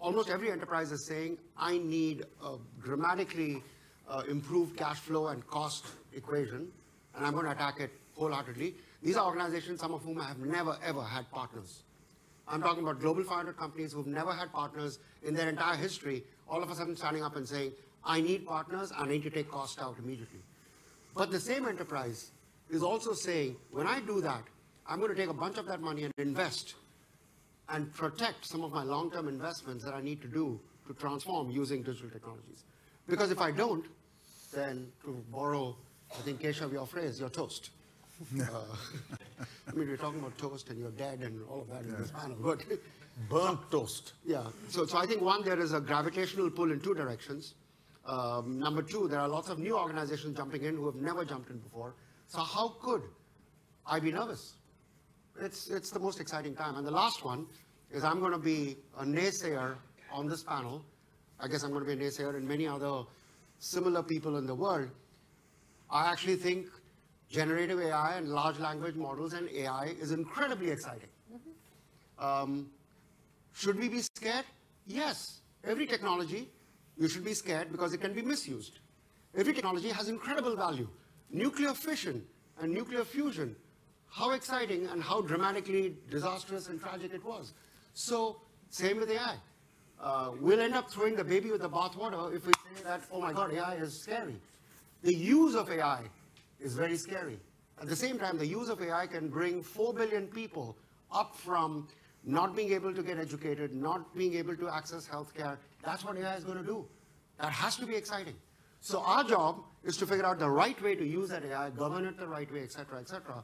almost every enterprise is saying, I need a dramatically uh, improved cash flow and cost equation, and I'm going to attack it wholeheartedly. These are organizations, some of whom have never, ever had partners. I'm talking about global 500 companies who've never had partners in their entire history, all of a sudden standing up and saying, I need partners, I need to take cost out immediately. But the same enterprise is also saying, when I do that, I'm going to take a bunch of that money and invest and protect some of my long-term investments that I need to do to transform using digital technologies. Because if I don't, then to borrow, I think, Keshav, your phrase, you're toast. Uh, I mean, we're talking about toast and you're dead and all of that in this panel, but <laughs> Burnt toast. yeah, so, so I think one, there is a gravitational pull in two directions. Um, number two, there are lots of new organizations jumping in who have never jumped in before. So how could I be nervous? It's, it's the most exciting time. And the last one is I'm going to be a naysayer on this panel. I guess I'm going to be a naysayer and many other similar people in the world. I actually think generative AI and large language models and AI is incredibly exciting. Um, should we be scared? Yes. Every technology, you should be scared because it can be misused. Every technology has incredible value. Nuclear fission and nuclear fusion, how exciting and how dramatically disastrous and tragic it was. So, same with AI. Uh, we'll end up throwing the baby with the bathwater if we say that, oh my God, AI is scary. The use of AI is very scary. At the same time, the use of AI can bring 4 billion people up from not being able to get educated, not being able to access healthcare. That's what AI is going to do. That has to be exciting. So our job is to figure out the right way to use that AI, govern it the right way, et cetera, et cetera.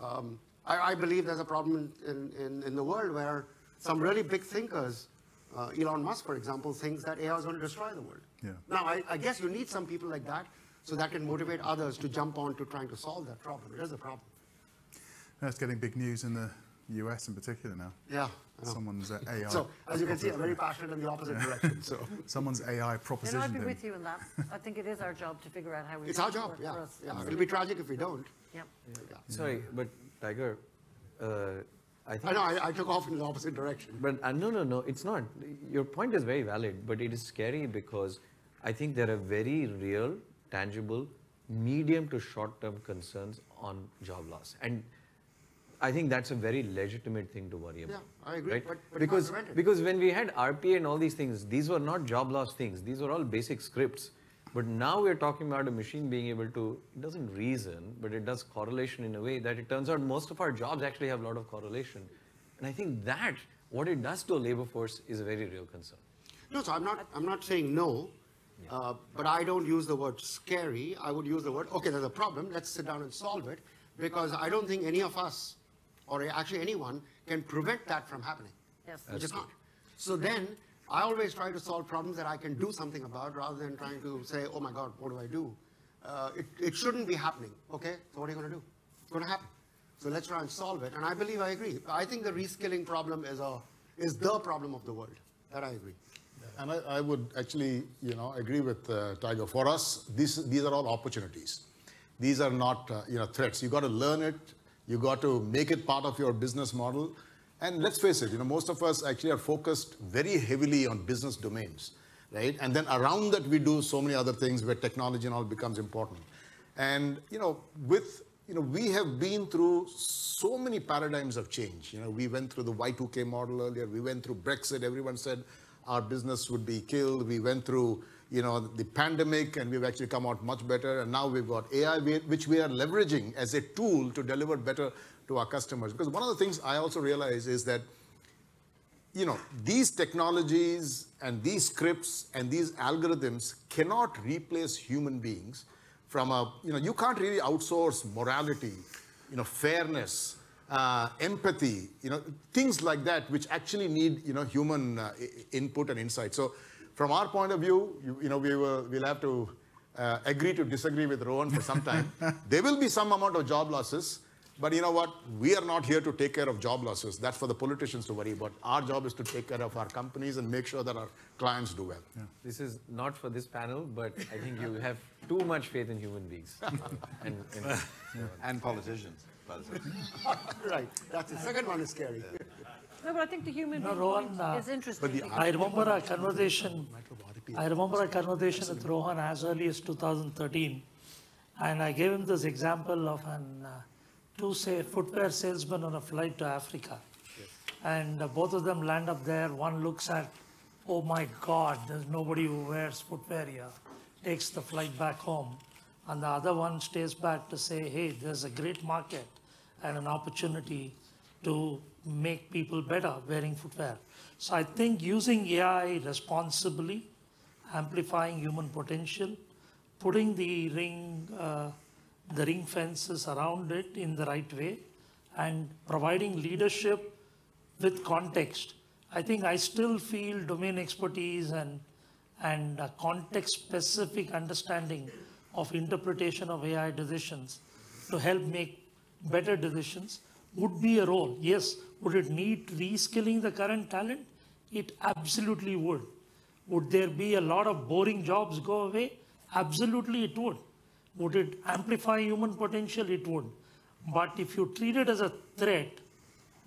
Um, I, I believe there's a problem in, in, in the world where some really big thinkers, uh, Elon Musk, for example, thinks that AI is going to destroy the world. Yeah. Now, I, I guess you need some people like that so that can motivate others to jump on to trying to solve that problem. It is a problem. That's getting big news in the US in particular now. Yeah. Someone's uh, AI. <laughs> So, as you can see, I'm very passionate in the opposite direction. So, <laughs> Someone's AI And I'd be with you in that. I think it is our job to figure out how we. it's our job. Yeah. for us. yeah. It'll be tragic if we don't. Yep. Yeah. Sorry, but Tiger, uh, I think. I know. I, I took off in the opposite direction. But uh, no, no, no, it's not. Your point is very valid, but it is scary because I think there are very real, tangible, medium to short term concerns on job loss. And I think that's a very legitimate thing to worry about. Yeah, I agree, Right? but- but because, because when we had RPA and all these things, these were not job loss things, these were all basic scripts. But now we're talking about a machine being able to, it doesn't reason, but it does correlation in a way that it turns out most of our jobs actually have a lot of correlation. And I think that, what it does to a labor force is a very real concern. No, so I'm not, I'm not saying no, uh, but I don't use the word scary. I would use the word, okay, there's a problem, let's sit down and solve it, because I don't think any of us, or actually anyone, can prevent that from happening. Yes. We just not. So then, I always try to solve problems that I can do something about, rather than trying to say, oh my God, what do I do? Uh, it, it shouldn't be happening, okay? So what are you gonna do? It's gonna happen. So let's try and solve it, and I believe I agree. I think the reskilling problem is a, is the problem of the world. That I agree. And I, I would actually, you know, agree with uh, Tiger. For us, these, these are all opportunities. These are not, uh, you know, threats. You've got to learn it. You got to make it part of your business model. And let's face it, you know, most of us actually are focused very heavily on business domains, right? And then around that, we do so many other things where technology and all becomes important. And, you know, with, you know, we have been through so many paradigms of change. You know, we went through the Y2K model earlier. We went through Brexit. Everyone said our business would be killed. We went through, you know, the pandemic and we've actually come out much better. And now we've got AI, which we are leveraging as a tool to deliver better to our customers. Because one of the things I also realize is that you know, these technologies and these scripts and these algorithms cannot replace human beings from a, you know, you can't really outsource morality, you know, fairness, uh, empathy, you know, things like that, which actually need, you know, human uh, input and insight. So from our point of view, you, you know, we will, we'll have to uh, agree to disagree with Rohan for some time. <laughs> there will be some amount of job losses, but you know what? We are not here to take care of job losses. That's for the politicians to worry about. Our job is to take care of our companies and make sure that our clients do well. This is not for this panel, but I think you have too much faith in human beings. <laughs> and, and <laughs> And politicians. by. Right, that's the second one is scary. No, but I think the human No, being Rohan, uh, is interesting. because- I remember a conversation, I remember a conversation with Rohan as early as 2013. And I gave him this example of an, uh, two say, footwear salesman on a flight to Africa. And uh, both of them land up there. One looks at, oh my God, there's nobody who wears footwear here. Takes the flight back home. And the other one stays back to say, hey, there's a great market and an opportunity to make people better wearing footwear. So I think using AI responsibly, amplifying human potential, putting the ring, uh, the ring fences around it in the right way, and providing leadership with context. I think I still feel domain expertise and and context-specific understanding of interpretation of AI decisions to help make better decisions would be a role. Yes, would it need reskilling the current talent? It absolutely would. Would there be a lot of boring jobs go away? Absolutely it would. Would it amplify human potential? It would. But if you treat it as a threat,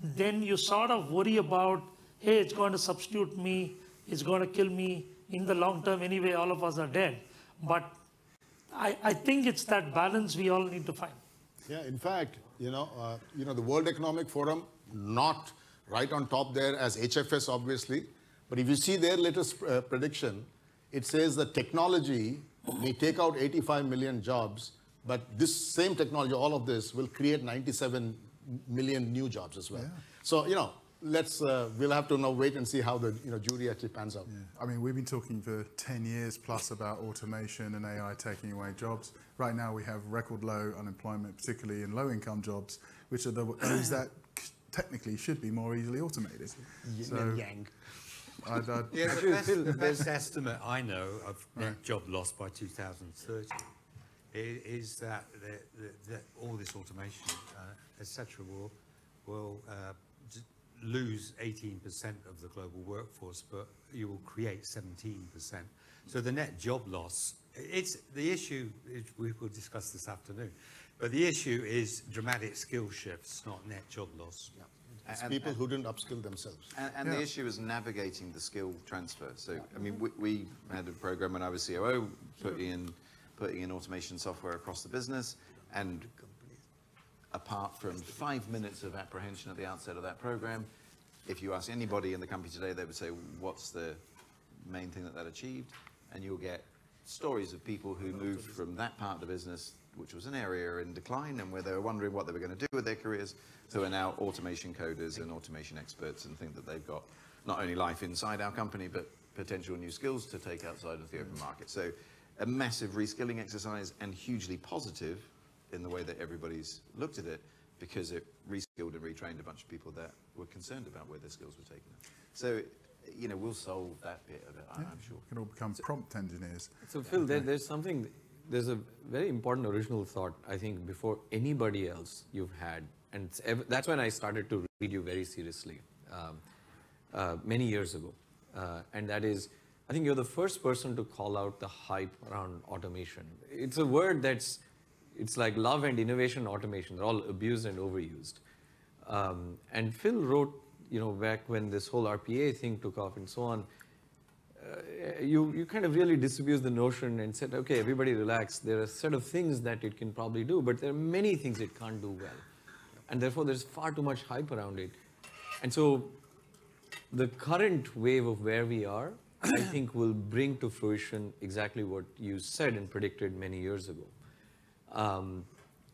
then you sort of worry about, hey, it's going to substitute me, it's going to kill me. In the long term, anyway, all of us are dead. But I, I think it's that balance we all need to find. Yeah, in fact, you know, uh, you know, the World Economic Forum, not right on top there as HFS, obviously, but if you see their latest uh, prediction, it says that technology may take out 85 million jobs, but this same technology, all of this, will create 97 million new jobs as well. So, you know, let's, uh, we'll have to now wait and see how the, you know, jury actually pans out. I mean, we've been talking for 10 years plus about automation and AI taking away jobs. Right now, we have record low unemployment, particularly in low income jobs, which are the, those that technically should be more easily automated. Yin and yang. I'd, I'd, Yeah, the best, <laughs> the best estimate I know of net job loss by 2030 is that, the- the- that all this automation, uh, et cetera, will, will uh, j- lose 18% of the global workforce, but you will create 17%. So the net job loss, it's, the issue, is- we will discuss this afternoon, but the issue is dramatic skill shifts, not net job loss. It's And- people who didn't upskill themselves. And, and the issue is navigating the skill transfer. So, I mean, we, we had a program when I was COO, putting in, putting in automation software across the business, and apart from five minutes of apprehension at the outset of that program, if you ask anybody in the company today, they would say, what's the main thing that that achieved? And you'll get stories of people who moved from that part of the business, which was an area in decline and where they were wondering what they were going to do with their careers, who are now automation coders and automation experts and think that they've got not only life inside our company, but potential new skills to take outside of the open market. So a massive reskilling exercise and hugely positive in the way that everybody's looked at it because it reskilled and retrained a bunch of people that were concerned about where their skills were taken. So, you know, we'll solve that bit of it, I- I'm sure. We can all become prompt engineers. So Phil, there, there's something, there's a very important original thought, I think, before anybody else you've had, and it's ev- that's when I started to read you very seriously, um, uh, many years ago. Uh, and that is, I think you're the first person to call out the hype around automation. It's a word that's, it's like love and innovation automation, they're all abused and overused. Um, and Phil wrote, you know, back when this whole RPA thing took off and so on, uh, you, you kind of really disabused the notion and said, okay, everybody relax. There are a set of things that it can probably do, but there are many things it can't do well. And therefore, there's far too much hype around it. And so, the current wave of where we are, I think, will bring to fruition exactly what you said and predicted many years ago. Um,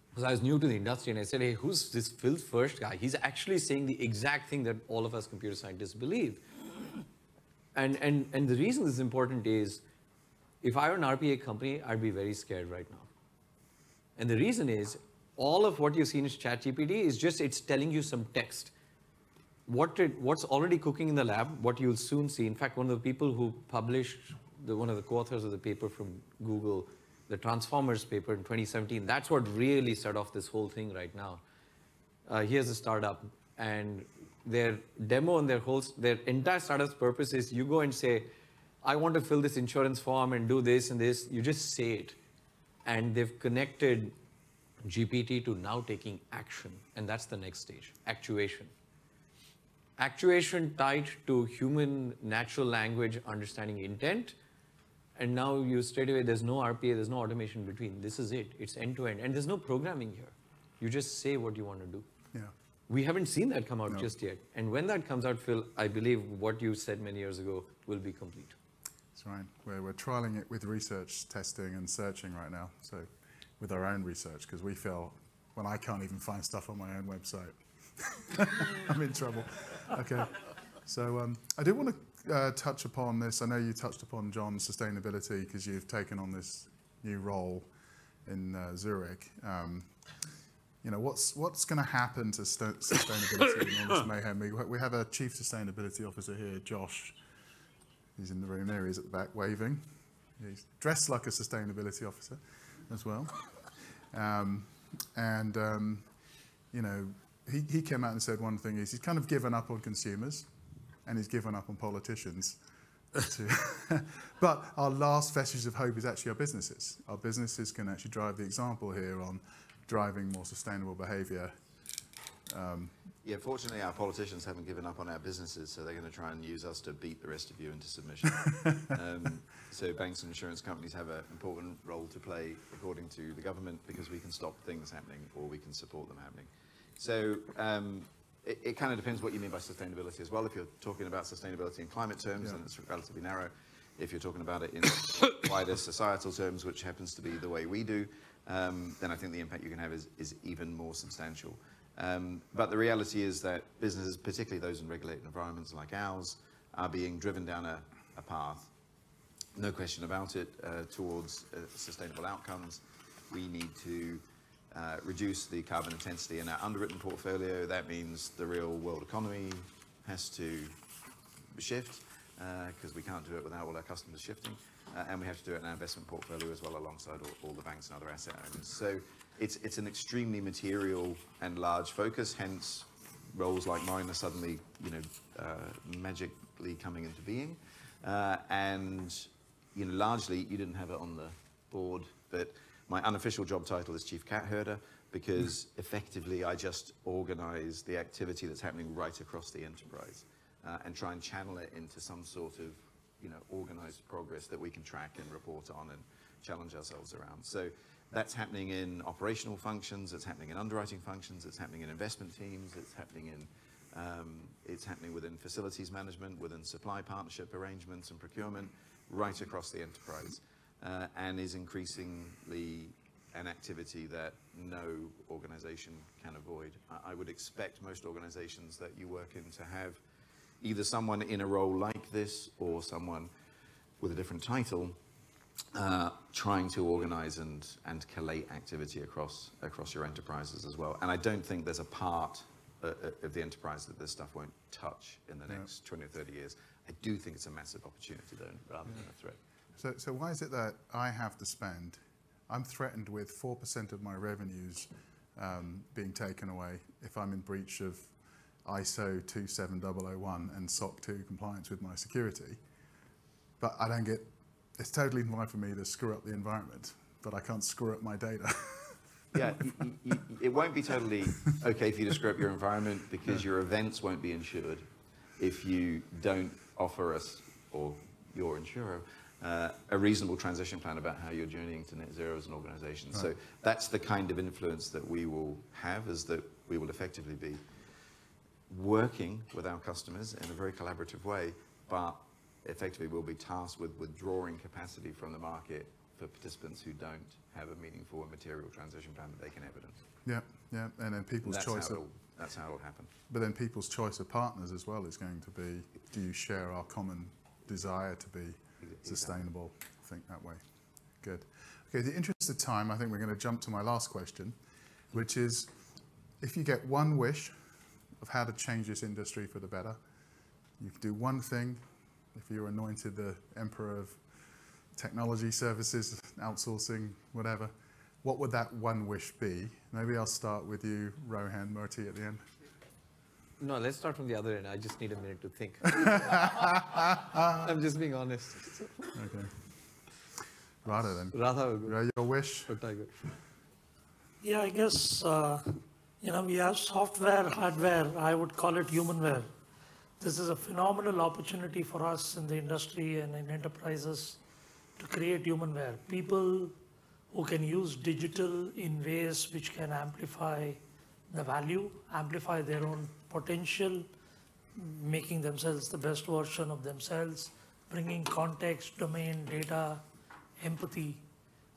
because I was new to the industry and I said, hey, who's this Phil Fersht guy? He's actually saying the exact thing that all of us computer scientists believe. And, and, and the reason this is important is if I were an RPA company, I'd be very scared right now. And the reason is all of what you've seen in ChatGPT is just it's telling you some text. What what's already cooking in the lab, what you'll soon see. In fact, one of the people who published, the, one of the co-authors of the paper from Google, the Transformers paper in 2017, that's what really set off this whole thing right now. Uh, here's a startup, and their demo and their whole, their entire startup's purpose is you go and say, I want to fill this insurance form and do this and this. You just say it. And they've connected GPT to now taking action. And that's the next stage, actuation. Actuation tied to human natural language understanding intent. And now you straight away, there's no RPA, there's no automation between. This is it. It's end to end. And there's no programming here. You just say what you want to do. Yeah. We haven't seen that come out just yet. And when that comes out, Phil, I believe what you said many years ago will be complete. That's right. We're, we're trialing it with research, testing, and searching right now. So, with our own research, because we feel when I can't even find stuff on my own website, <laughs> I'm in trouble. Okay. So, um, I did want to uh, touch upon this. I know you touched upon John sustainability because you've taken on this new role in uh, Zurich. Um, you know, what's what's going to happen to sta- sustainability in all this <coughs> mayhem? We, we have a chief sustainability officer here, Josh. He's in the room there. He's at the back waving. He's dressed like a sustainability officer as well. Um, and, um, you know, he, he came out and said one thing is he's kind of given up on consumers and he's given up on politicians. <laughs> but our last vestige of hope is actually our businesses. Our businesses can actually drive the example here on driving more sustainable behavior. Yeah, fortunately, our politicians haven't given up on our businesses, so they're going to try and use us to beat the rest of you into submission. <laughs> um, so banks and insurance companies have an important role to play according to the government because we can stop things happening or we can support them happening. So um, it, it kind of depends what you mean by sustainability as well. If you're talking about sustainability in climate terms, Yeah. then it's relatively narrow. if you're talking about it in <coughs> wider societal terms, which happens to be the way we do, um, then I think the impact you can have is, is even more substantial. Um, but the reality is that businesses, particularly those in regulated environments like ours, are being driven down a, a path, no question about it, uh, towards uh, sustainable outcomes. We need to uh, reduce the carbon intensity in our underwritten portfolio. That means the real world economy has to shift because we can't do it without all our customers shifting. Uh, and we have to do it in our investment portfolio as well alongside all, all the banks and other asset owners. So it's, it's an extremely material and large focus, hence roles like mine are suddenly, you know, uh, magically coming into being. Uh, and, you know, largely you didn't have it on the board, but my unofficial job title is Chief Cat Herder because <laughs> effectively I just organize the activity that's happening right across the enterprise uh, and try and channel it into some sort of you know, organized progress that we can track and report on and challenge ourselves around. So that's happening in operational functions, it's happening in underwriting functions, it's happening in investment teams, it's happening in um, it's happening within facilities management, within supply partnership arrangements and procurement, right across the enterprise, and is increasingly an activity that no organization can avoid. I, I would expect most organizations that you work in to have either someone in a role like this or someone with a different title uh, trying to organize and, and collate activity across, across your enterprises as well. And I don't think there's a part uh, uh of the enterprise that this stuff won't touch in the next 20 or 30 years. I do think it's a massive opportunity though, rather than a threat. So, so why is it that I have to spend? I'm threatened with 4% of my revenues um, being taken away if I'm in breach of ISO 27001 and SOC 2 compliance with my security. But I don't get, it's totally fine for me to screw up the environment, but I can't screw up my data. <laughs> yeah, it won't be totally okay for you to screw up your environment <laughs> because your events won't be insured if you don't offer us or your insurer uh, a reasonable transition plan about how you're journeying to net zero as an organization. Right. So that's the kind of influence that we will have is that we will effectively be working with our customers in a very collaborative way, but effectively we'll be tasked with withdrawing capacity from the market for participants who don't have a meaningful and material transition plan that they can evidence. Yeah, yeah, and then people's that's choice. How of, that's how it'll happen. But then people's choice of partners as well is going to be: Do you share our common desire to be sustainable? I Think that way. Good. Okay. The interest of time, I think we're going to jump to my last question, which is: If you get one wish of how to change this industry for the better. You could do one thing if you're anointed the emperor of technology services, outsourcing, whatever. What would that one wish be? Maybe I'll start with you, Rohan Murthy, at the end. No, let's start from the other end. I just need a minute to think. <laughs> I'm just being honest. Okay. Radha then. Radha, your wish? Tiger. Yeah, I guess uh, you know, we have software, hardware, I would call it humanware. This is a phenomenal opportunity for us in the industry and in enterprises to create humanware. People who can use digital in ways which can amplify the value, amplify their own potential, making themselves the best version of themselves, bringing context, domain, data, empathy,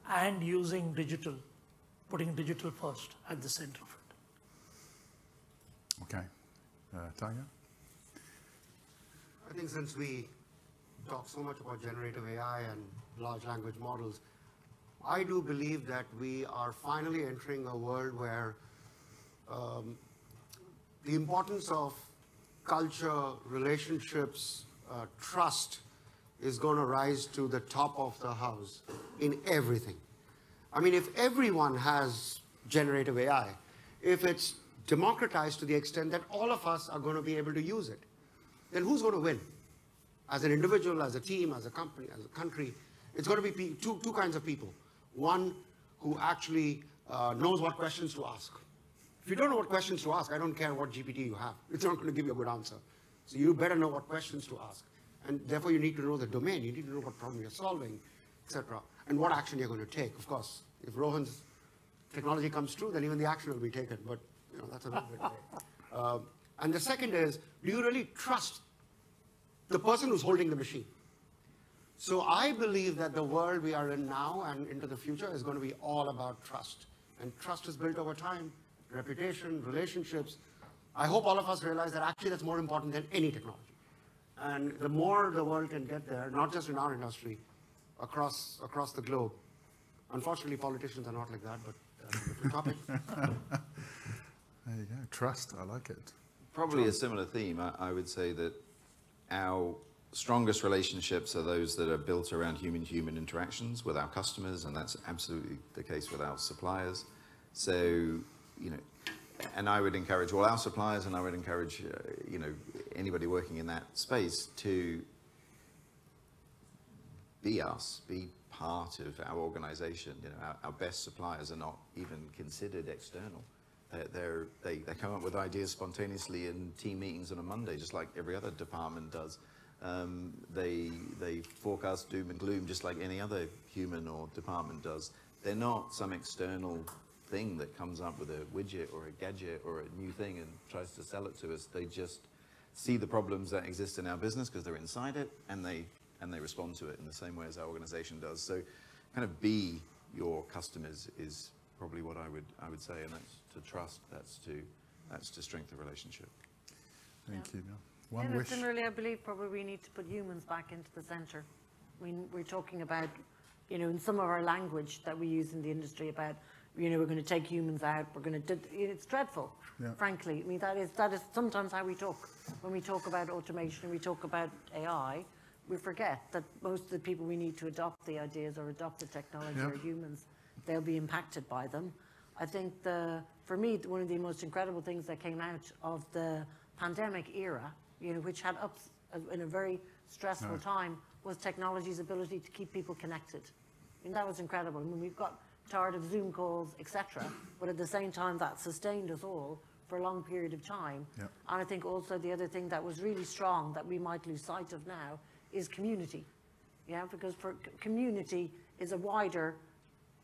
and using digital, putting digital first at the center of it. Okay. Uh, Tiger? I think since we talk so much about generative AI and large language models, I do believe that we are finally entering a world where um, the importance of culture, relationships, uh, trust is going to rise to the top of the house in everything. I mean, if everyone has generative AI, if it's democratized to the extent that all of us are going to be able to use it, then who's going to win? As an individual, as a team, as a company, as a country, it's going to be two, two kinds of people. One who actually uh, knows what questions to ask. If you don't know what questions to ask, I don't care what GPT you have. It's not going to give you a good answer. So you better know what questions to ask. And therefore, you need to know the domain. You need to know what problem you're solving, etc. And what action you're going to take. Of course, if Rohan's technology comes true, then even the action will be taken. But you know, that's a little bit <laughs> Um, and the second is, do you really trust the person who's holding the machine? So I believe that the world we are in now and into the future is going to be all about trust. And trust is built over time, reputation, relationships. I hope all of us realize that actually that's more important than any technology. And the more the world can get there, not just in our industry, across, across the globe. Unfortunately, politicians are not like that, but that's a different topic. <laughs> There you go. Trust. I like it. Probably a similar theme. I, I would say that our strongest relationships are those that are built around human-human interactions with our customers, and that's absolutely the case with our suppliers. So, you know, and I would encourage all our suppliers, and I would encourage, uh, you know, anybody working in that space to be us, be part of our organization. You know, our, our best suppliers are not even considered external. They're, they, they come up with ideas spontaneously in team meetings on a Monday, just like every other department does. Um, they, they forecast doom and gloom just like any other human or department does. They're not some external thing that comes up with a widget or a gadget or a new thing and tries to sell it to us. They just see the problems that exist in our business because they're inside it and they, and they respond to it in the same way as our organization does. So kind of be your customers is probably what I would, I would say, and that's to trust, that's to, that's to strengthen the relationship. Thank you. Neil. One Yeah, wish. Similarly, I believe probably we need to put humans back into the center. I mean, we're talking about, you know, in some of our language that we use in the industry about, you know, we're going to take humans out, we're going to, it's dreadful, Yeah. frankly. I mean, that is, that is sometimes how we talk. When we talk about automation, we talk about AI, we forget that most of the people we need to adopt the ideas or adopt the technology Yeah. are humans. They'll be impacted by them. I think the, for me, one of the most incredible things that came out of the pandemic era, you know, which had ups uh, in a very stressful time, was technology's ability to keep people connected. I mean, that was incredible. I mean, we've got tired of Zoom calls, etc., but at the same time, that sustained us all for a long period of time. And I think also the other thing that was really strong that we might lose sight of now is community. Yeah, because for community is a wider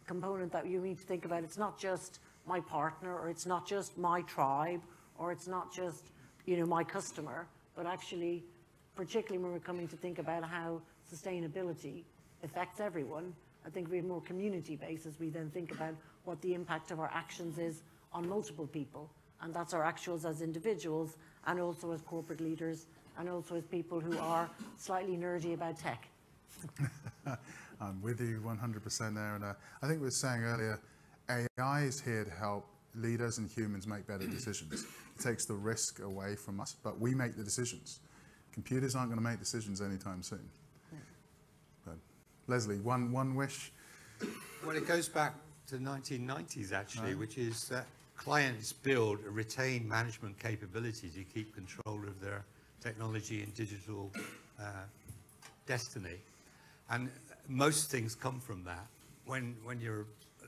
component that you need to think about. It's not just my partner, or it's not just my tribe, or it's not just, you know, my customer, but actually, particularly when we're coming to think about how sustainability affects everyone, I think we have more community-based as we then think about what the impact of our actions is on multiple people. And that's our actuals as individuals, and also as corporate leaders, and also as people who are slightly nerdy about tech. <laughs> I'm with you 100% there. And uh, I think we were saying earlier, AI is here to help leaders and humans make better <clears throat> decisions. It takes the risk away from us, but we make the decisions. Computers aren't going to make decisions anytime soon. Leslie, one, one wish. Well, it goes back to the 1990s, actually, which is that clients build a retained management capability to keep control of their technology and digital uh, destiny. And most things come from that. When, when you're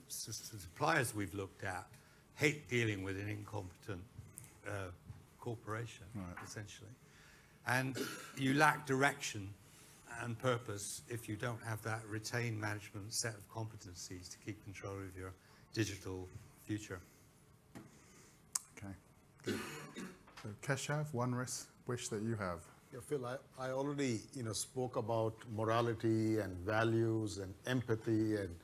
suppliers we've looked at hate dealing with an incompetent uh, corporation, essentially. And you lack direction and purpose if you don't have that retained management set of competencies to keep control of your digital future. Okay, good. So Keshav, one wish, wish that you have. Yeah, Phil, I, I already, you know, spoke about morality and values and empathy and,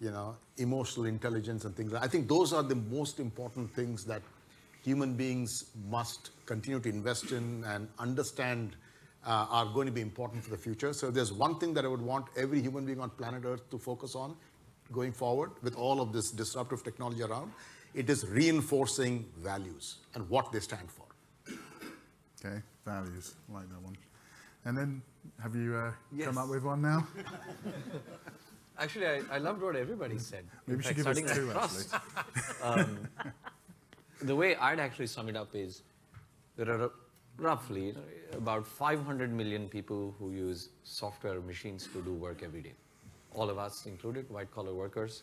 you know, emotional intelligence and things. I think those are the most important things that human beings must continue to invest in and understand uh, are going to be important for the future. So there's one thing that I would want every human being on planet Earth to focus on going forward with all of this disruptive technology around. It is reinforcing values and what they stand for. Okay, values, I like that one. And then, have you uh, come up with one now? <laughs> Actually, I, I loved what everybody said. Maybe In we should give us two, trust. actually. <laughs> The way I'd actually sum it up is there are roughly about 500 million people who use software machines to do work every day. All of us included, white collar workers.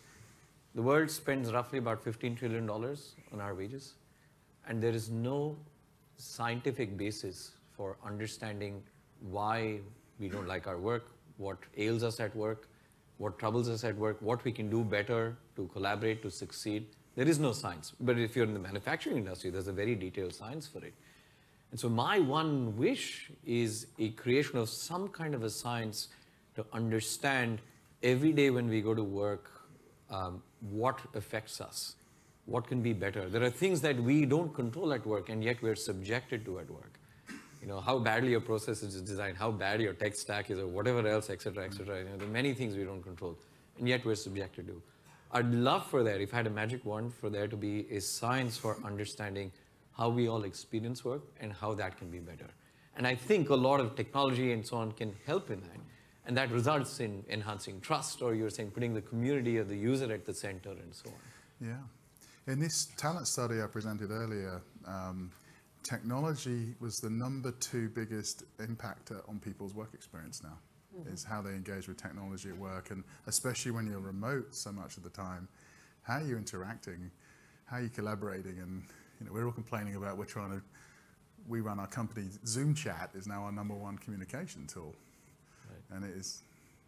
The world spends roughly about $15 trillion on our wages. And there is no scientific basis for understanding why we don't like our work, what ails us at work, what troubles us at work, what we can do better to collaborate, to succeed. There is no science. But if you're in the manufacturing industry, there's a very detailed science for it. And so my one wish is a creation of some kind of a science to understand every day when we go to work um, what affects us, what can be better. There are things that we don't control at work, and yet we're subjected to at work. You know, how badly your process is designed, how bad your tech stack is, or whatever else, et cetera, et cetera. You know, there are many things we don't control, and yet we're subjected to. I'd love for there, if I had a magic wand, for there to be a science for understanding how we all experience work and how that can be better. And I think a lot of technology and so on can help in that. And that results in enhancing trust, or you're saying putting the community or the user at the center and so on. Yeah. In this talent study I presented earlier, um, technology was the number two biggest impactor on people's work experience now, is how they engage with technology at work. And especially when you're remote so much of the time, how are you interacting? How are you collaborating? And you know, we're all complaining about we're trying to, we run our company, Zoom chat is now our number one communication tool. And it is,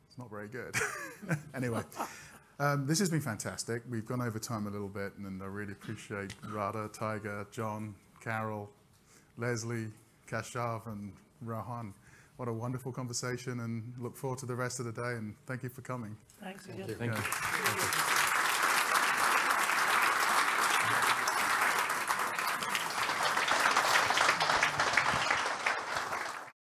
it's not very good. <laughs> anyway. Um, this has been fantastic. We've gone over time a little bit, and I really appreciate Radha, Tiger, John, Carol, Leslie, Kashav, and Rohan. What a wonderful conversation, and look forward to the rest of the day. And thank you for coming. Thanks again. Thank you. Yeah.